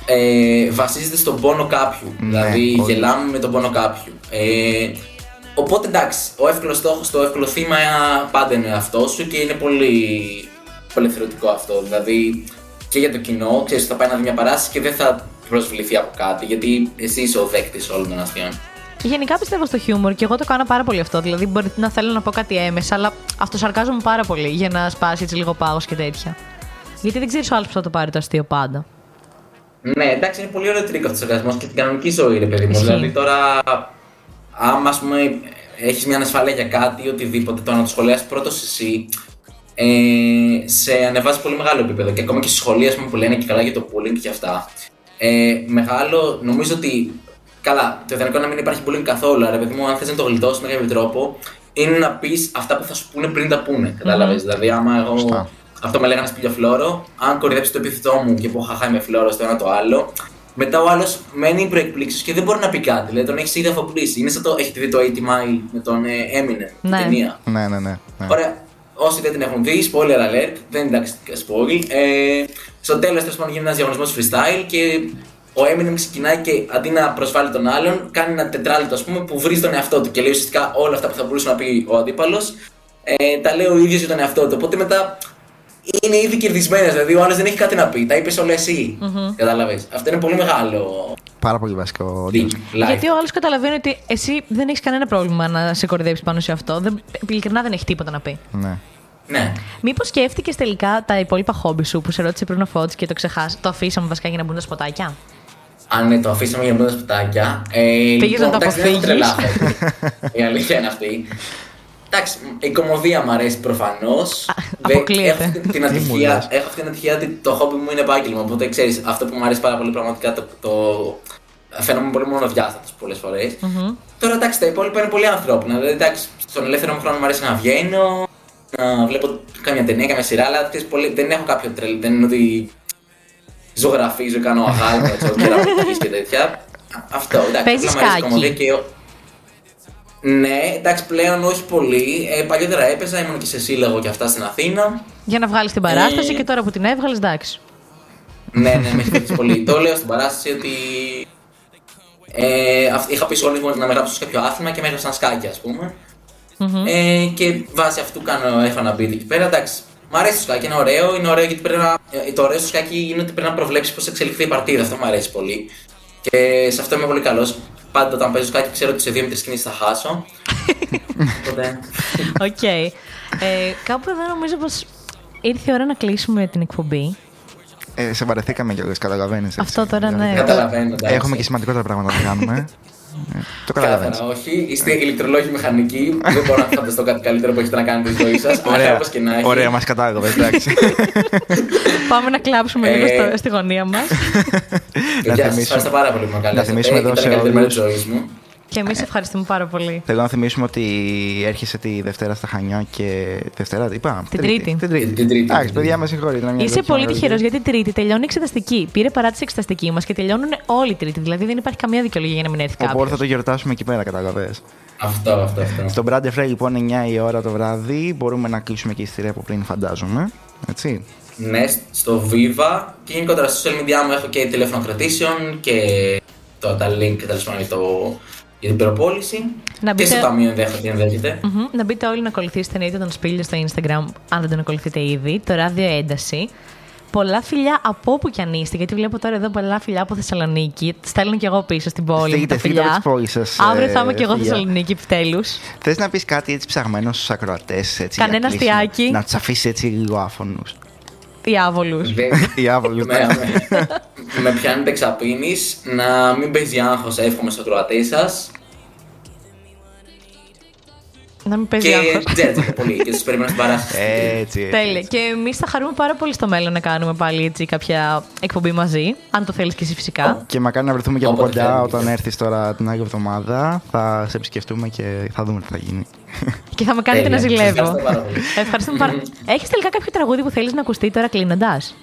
ε, βασίζεται στον πόνο κάποιου. Ναι, δηλαδή, όντως. γελάμε με τον πόνο κάποιου. Ε, οπότε εντάξει, ο εύκολος στόχος, το εύκολο θύμα πάντα είναι ο εαυτό σου και είναι πολύ, πολύ εθελοντικό αυτό. Δηλαδή, και για το κοινό, ξέρεις, θα πάει να δει μια παράσταση και δεν θα προσβληθεί από κάτι, γιατί εσύ είσαι ο δέκτης όλων των αστείων. Γενικά πιστεύω στο χιούμορ και εγώ το κάνω πάρα πολύ αυτό. Δηλαδή, μπορεί να θέλω να πω κάτι έμεσα, αλλά αυτοσαρκάζομαι πάρα πολύ για να σπάσει έτσι λίγο πάγος και τέτοια. Γιατί δεν ξέρεις ο άλλος που θα το πάρει το αστείο πάντα. Ναι, εντάξει, είναι πολύ ωραίο τρίκο αυτός ο εργασμό και την κανονική ζωή, ρε παιδί μου. Ισχύει. Δηλαδή τώρα, άμα ας πούμε έχεις μια ανασφάλεια για κάτι ή οτιδήποτε, το να το σχολιάσεις πρώτος εσύ, ε, σε ανεβάζει πολύ μεγάλο επίπεδο. Και ακόμα και στη σχολεία ας πούμε, που λένε και καλά για το bullying και αυτά. Ε, μεγάλο, νομίζω ότι. Καλά, το ιδανικό είναι να μην υπάρχει bullying καθόλου, αλλά παιδί μου, αν θες να το γλιτώσεις με κάποιο τρόπο, είναι να πεις αυτά που θα σου πούνε πριν τα πούνε. Κατάλαβες. Δηλαδή, άμα εγώ. Σωστά. Αυτό με λέγανε σπηλιο φλόρο, αν κορυδέψει το επίθετό μου και πω χαχά είμαι φλόρο στο ένα το άλλο, μετά ο άλλος μένει προεκπλήξεω και δεν μπορεί να πει κάτι. Δηλαδή τον έχεις ήδη αφοπλίσει. Είναι σαν το. Έχετε δει το 80 Mile με τον ε, Eminem, Ναι. την ταινία; Ναι, ναι, ναι. ναι. Ωραία. Όσοι δεν την έχουν δει, spoiler alert, δεν είναι εντάξει spoil. Ε, στο τέλος τέλος πάντων γίνεται ένας διαγωνισμός freestyle και ο Eminem ξεκινάει και αντί να προσβάλλει τον άλλον, κάνει ένα τετράλεπτο ας πούμε που βρίζει τον εαυτό του και λέει ουσιαστικά όλα αυτά που θα μπορούσε να πει ο αντίπαλος. Ε, τα λέει ο ίδιος για τον εαυτό του. Οπότε μετά είναι ήδη κερδισμένος. Δηλαδή ο άλλος δεν έχει κάτι να πει. Τα είπες όλα εσύ. Κατάλαβε. Αυτό είναι πολύ μεγάλο. Πάρα πολύ βασικό. deal, life. Γιατί ο άλλος καταλαβαίνει ότι εσύ δεν έχεις κανένα πρόβλημα να σε κορυδέψει πάνω σε αυτό. Δεν, ειλικρινά δεν έχει τίποτα να πει. Ναι. Ναι. Μήπως σκέφτηκες τελικά τα υπόλοιπα χόμπι σου που σε ρώτησε πριν ο Φώτης και το ξεχάσει. Το αφήσαμε βασικά για να μπουν τα σποτάκια; Αν ναι, το αφήσαμε για να μπουν τα σπιτάκια. Ε, Πήγες να το εντάξει, δεν έχω αποφύγεις. τρελά χόμπι. Η αλήθεια είναι αυτή. Εντάξει, η κομμωδία μου αρέσει προφανώς. αποκλείεται. Έχω αυτή την Τι μου ατυχία, λες. έχω αυτή την ατυχία ότι το χόμπι μου είναι επάγγελμα. Οπότε ξέρεις, αυτό που μου αρέσει πάρα πολύ πραγματικά το. το φαίνομαι πολύ μονοδιάστατος πολλές φορές. Τώρα εντάξει, τα υπόλοιπα είναι πολύ ανθρώπινα. Δηλαδή, εντάξει, στον ελεύθερο μου χρόνο μου αρέσει να βγαίνω, να βλέπω κάμια ταινία, κάμια σειρά, αλλά ξέρεις, πολύ, δεν έχω κάποιο τρελ. Δεν είναι ότι ζωγραφίζω, κάνω αγάλματα, ξέρω, κεραμικής και τέτοια. Αυτό, εντάξει. Παίζεις απλά μου αρέσει η σκάκι. κομμωδία και ο- Ναι, εντάξει, πλέον όχι πολύ. Ε, παλιότερα έπαιζα, ήμουν και σε σύλλογο και αυτά στην Αθήνα. Για να βγάλεις την παράσταση Ε. και τώρα που την έβγαλες, εντάξει. ναι, ναι, με έχει βοηθήσει πολύ. Το λέω στην παράσταση ότι. Ε, αυ- είχα πει σε όλους μου να με γράψω σε κάποιο άθλημα και με έγραψαν σκάκι, ας πούμε. Ε, και βάσει αυτού κάνω έφανα beat εκεί πέρα. Εντάξει, μου αρέσει το σκάκι, είναι ωραίο. Είναι ωραίο γιατί πρέπει να. ε, Το ωραίο στο σκάκι είναι ότι πρέπει να προβλέψεις πώς θα εξελιχθεί η παρτίδα. Αυτό μου αρέσει πολύ. Και σε αυτό είμαι πολύ καλός. Πάντα όταν παίζω σκάκι ξέρω ότι σε δύο με τρεις κινήσεις θα χάσω. Οπότε. Οκ. Ε, κάπου εδώ νομίζω πως ήρθε η ώρα να κλείσουμε την εκπομπή. Ε, σε βαρεθήκαμε κιόλας, καταλαβαίνεις. Αυτό τώρα, ναι. Καταλαβαίνω. εντάξει. Έχουμε και σημαντικότερα πράγματα να κάνουμε. Ε, το καταλαβαίνεις. Κάθαρα, όχι. Είστε ηλεκτρολόγοι μηχανικοί. Δεν μπορώ να φανταστώ κάτι καλύτερο που έχετε να κάνετε στη ζωή σας. Ωραία, Όπως και να έχει. ωραία μας κατάλαβες, εντάξει. Πάμε να κλάψουμε λίγο Ε, στο, στη γωνία μας. Γεια σας, θυμίσουμε- ευχαριστώ πάρα πολύ που με καλέσατε. θυμίσουμε εδώ Ήταν σε η καλύτερη μέρα της όλους. ζωής μου. Και εμείς ευχαριστούμε πάρα πολύ. Θέλω να θυμίσουμε ότι έρχεσαι τη Δευτέρα στα Χανιά και. Δευτέρα, τι είπα. Την Τρίτη. Την Τρίτη. Την Τρίτη, Εντάξει, την παιδιά, Τρίτη. με συγχωρείτε. είναι μια Είσαι τέτοια πολύ ημερολογία. τυχερός γιατί Τρίτη τελειώνει η εξεταστική. Πήρε παράτηση η εξεταστική μας και τελειώνουν όλοι Τρίτη. Δηλαδή δεν υπάρχει καμία δικαιολογία για να μην έρθει Οπότε κάποιος. θα το γιορτάσουμε εκεί πέρα, καταλαβέ. Αυτό, αυτό, αυτό. Στο Brand Frey λοιπόν 9 η ώρα το βράδυ μπορούμε να κλείσουμε και η ιστορία από πριν, φαντάζομαι. Έτσι. Ναι, στο Viva και γενικότερα στα social media μου έχω και τηλέφωνο κρατήσεων και το, τα link τέλο πάντων για, το- για την προπόληση. Να Και μπείτε- στο ταμείο ενδέχεται. ενδέχεται. Μμμ. Να μπείτε όλοι να ακολουθήσετε εννοείται τον Σπίλιο στο Instagram, αν δεν τον ακολουθείτε ήδη. Το ράδιο ένταση. Πολλά φιλιά από όπου κι αν είστε, γιατί βλέπω τώρα εδώ πολλά φιλιά από Θεσσαλονίκη. Στέλνω κι εγώ πίσω στην πόλη. μου Στείλτε, τα στείλτε από φιλιά. τις πόλεις σας, Αύριο ε, θα είμαι κι εγώ φιλιά. Θεσσαλονίκη επιτέλους. Θες να πεις κάτι έτσι ψαγμένο στους ακροατές. Κανένα αστιάκι. Να τους αφήσεις έτσι λίγο άφωνους. Οι άβολους. Δεν- Οι άβολους. με, με, με πιάνετε εξαπίνη, να μην παίζει άγχος, εύχομαι στο κροατέ σας. Να μην παίζει Και άγχος. τζέρτζετε πολύ και σα περιμένω στην παράσταση. Έτσι, έτσι. Τέλεια. Και εμείς θα χαρούμε πάρα πολύ στο μέλλον να κάνουμε πάλι έτσι κάποια εκπομπή μαζί. Αν το θέλεις και εσύ φυσικά. Και μακάρι να βρεθούμε και από Όποτε κοντά θέλετε. όταν έρθεις τώρα την άλλη εβδομάδα. Θα σε επισκεφτούμε και θα δούμε τι θα γίνει. Και θα με κάνετε να Τέλεια. ζηλεύω. Σας ευχαριστώ πάρα πολύ. Ευχαριστούμε πάρα Έχεις τελικά κάποιο τραγούδι που θέλεις να ακουστεί τώρα κλείνοντας;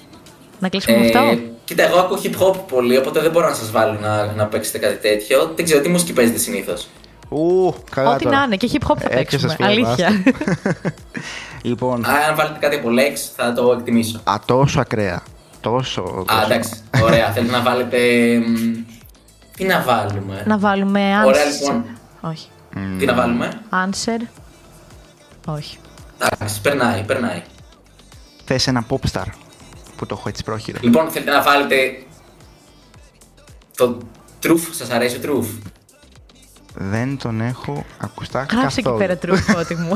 Να κλείσουμε με Ε, αυτό. κοίτα, εγώ ακούω hip hop πολύ, οπότε δεν μπορώ να σας βάλω να, να παίξετε κάτι τέτοιο. Δεν ξέρω τι μουσική παίζετε συνήθως; Ου, καλά Ό,τι τώρα. να είναι. Και hip hop θα Έπιασες παίξουμε. φίλε, Αλήθεια. βάστα. λοιπόν, Αν βάλετε κάτι από Lex, θα το εκτιμήσω. α, τόσο ακραία. Τόσο. Α, τόσο. εντάξει. Ωραία. Θέλετε να βάλετε. μ, Τι να βάλουμε; να βάλουμε Ωραία, answer. λοιπόν. Όχι. Τι να βάλουμε; Answer. Όχι. Εντάξει, περνάει, περνάει. Θες ένα popstar που το έχω έτσι πρόχειρο. Λοιπόν, θέλετε να βάλετε. Το Truth, σας αρέσει ο Truth; Δεν τον έχω ακουστά Γράψε εκεί καθόλου. πέρα τρουφότη μου.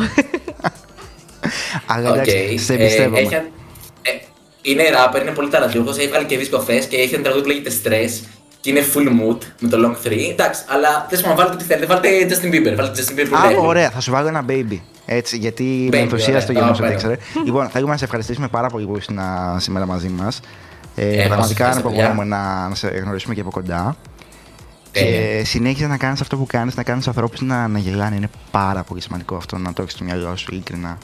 Αλλά Οκ. εντάξει, σε Ε, εμπιστεύομαι. έχει- ε, είναι rapper, είναι πολύ ταλαντούχος. Έχει βγάλει και δίσκο χθε και έχει ένα τραγούδι που λέγεται Stress. Και είναι full mood με το long 3. Εντάξει, αλλά δεν να βάλετε ό,τι θέλετε. Βάλτε Justin Bieber. Βάλτε Justin Bieber που Α, λέει. ωραία, θα σου βάλω ένα baby. Έτσι, γιατί με Baby, ενθουσίασε το ωραία. γεγονός Α, ότι ωραία. ήξερε. λοιπόν, θέλουμε να σε ευχαριστήσουμε πάρα πολύ που ήσουν α, σήμερα μαζί μας. Ε, Ε, πραγματικά μας ευχαριστώ, ανυπομονούμε να, να σε γνωρίσουμε και από κοντά. Τέλεια. Και συνέχιζε να κάνεις αυτό που κάνεις, να κάνεις ανθρώπους να, να γελάνε. Είναι πάρα πολύ σημαντικό αυτό να το έχεις στο μυαλό σου, ειλικρινά.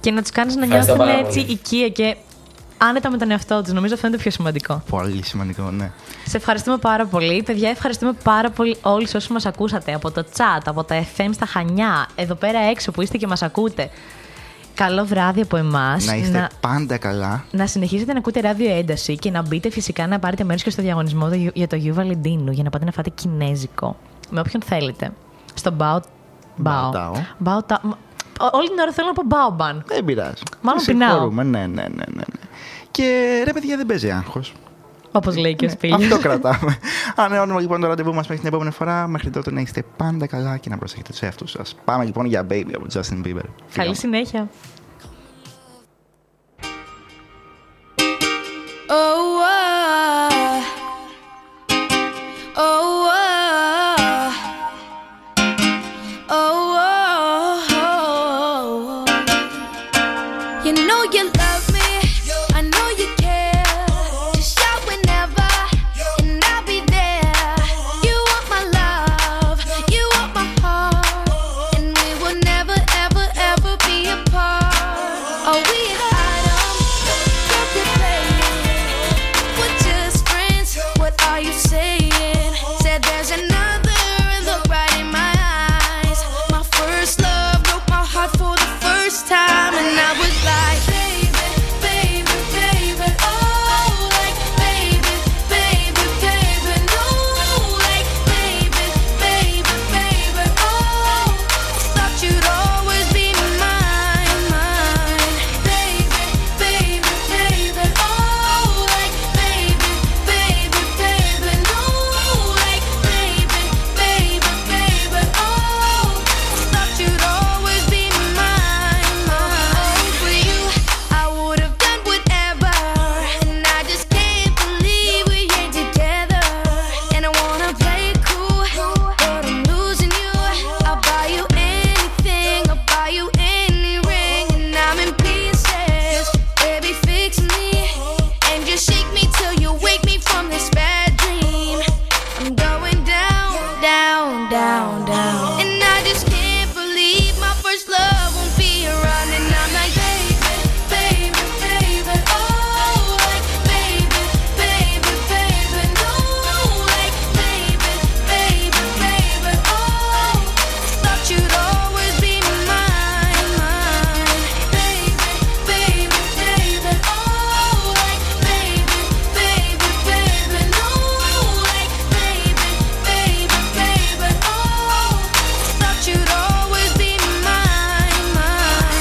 και να τους κάνεις να Ευχαριστώ νιώθουν πάρα έτσι πολύ. οικία και άνετα με τον εαυτό τους. Νομίζω αυτό είναι το πιο σημαντικό. Πολύ σημαντικό, ναι. Σε ευχαριστούμε πάρα πολύ. Παιδιά, ευχαριστούμε πάρα πολύ όλους όσους μας ακούσατε από το chat, από τα FM στα Χανιά, εδώ πέρα έξω που είστε και μας ακούτε. Καλό βράδυ από εμάς. Να είστε Να, πάντα καλά. να συνεχίσετε να ακούτε ράδιο ένταση και να μπείτε φυσικά να πάρετε μέρος και στο διαγωνισμό το- για το Γιου Βαλεντίνου για να πάτε να φάτε κινέζικο. Με όποιον θέλετε. Στο Bao. Bao. Bao. Bao Ta- Μα- Ό- Όλη την ώρα θέλω να πω Baoban. Δεν πειράζει. Μάλλον Σε πεινάω. συγχωρούμε, Ναι, ναι, ναι, ναι, ναι. Και ρε, παιδιά, δεν παίζει άγχος. Όπως λέει και ο Σπίλιος. Αυτό κρατάμε. Ανανεώνουμε λοιπόν το ραντεβού μας μέχρι την επόμενη φορά. Μέχρι τότε να είστε πάντα καλά και να προσέχετε τους εαυτούς σας. Πάμε λοιπόν για baby από Justin Bieber. Καλή Φύγαμε. συνέχεια. Oh,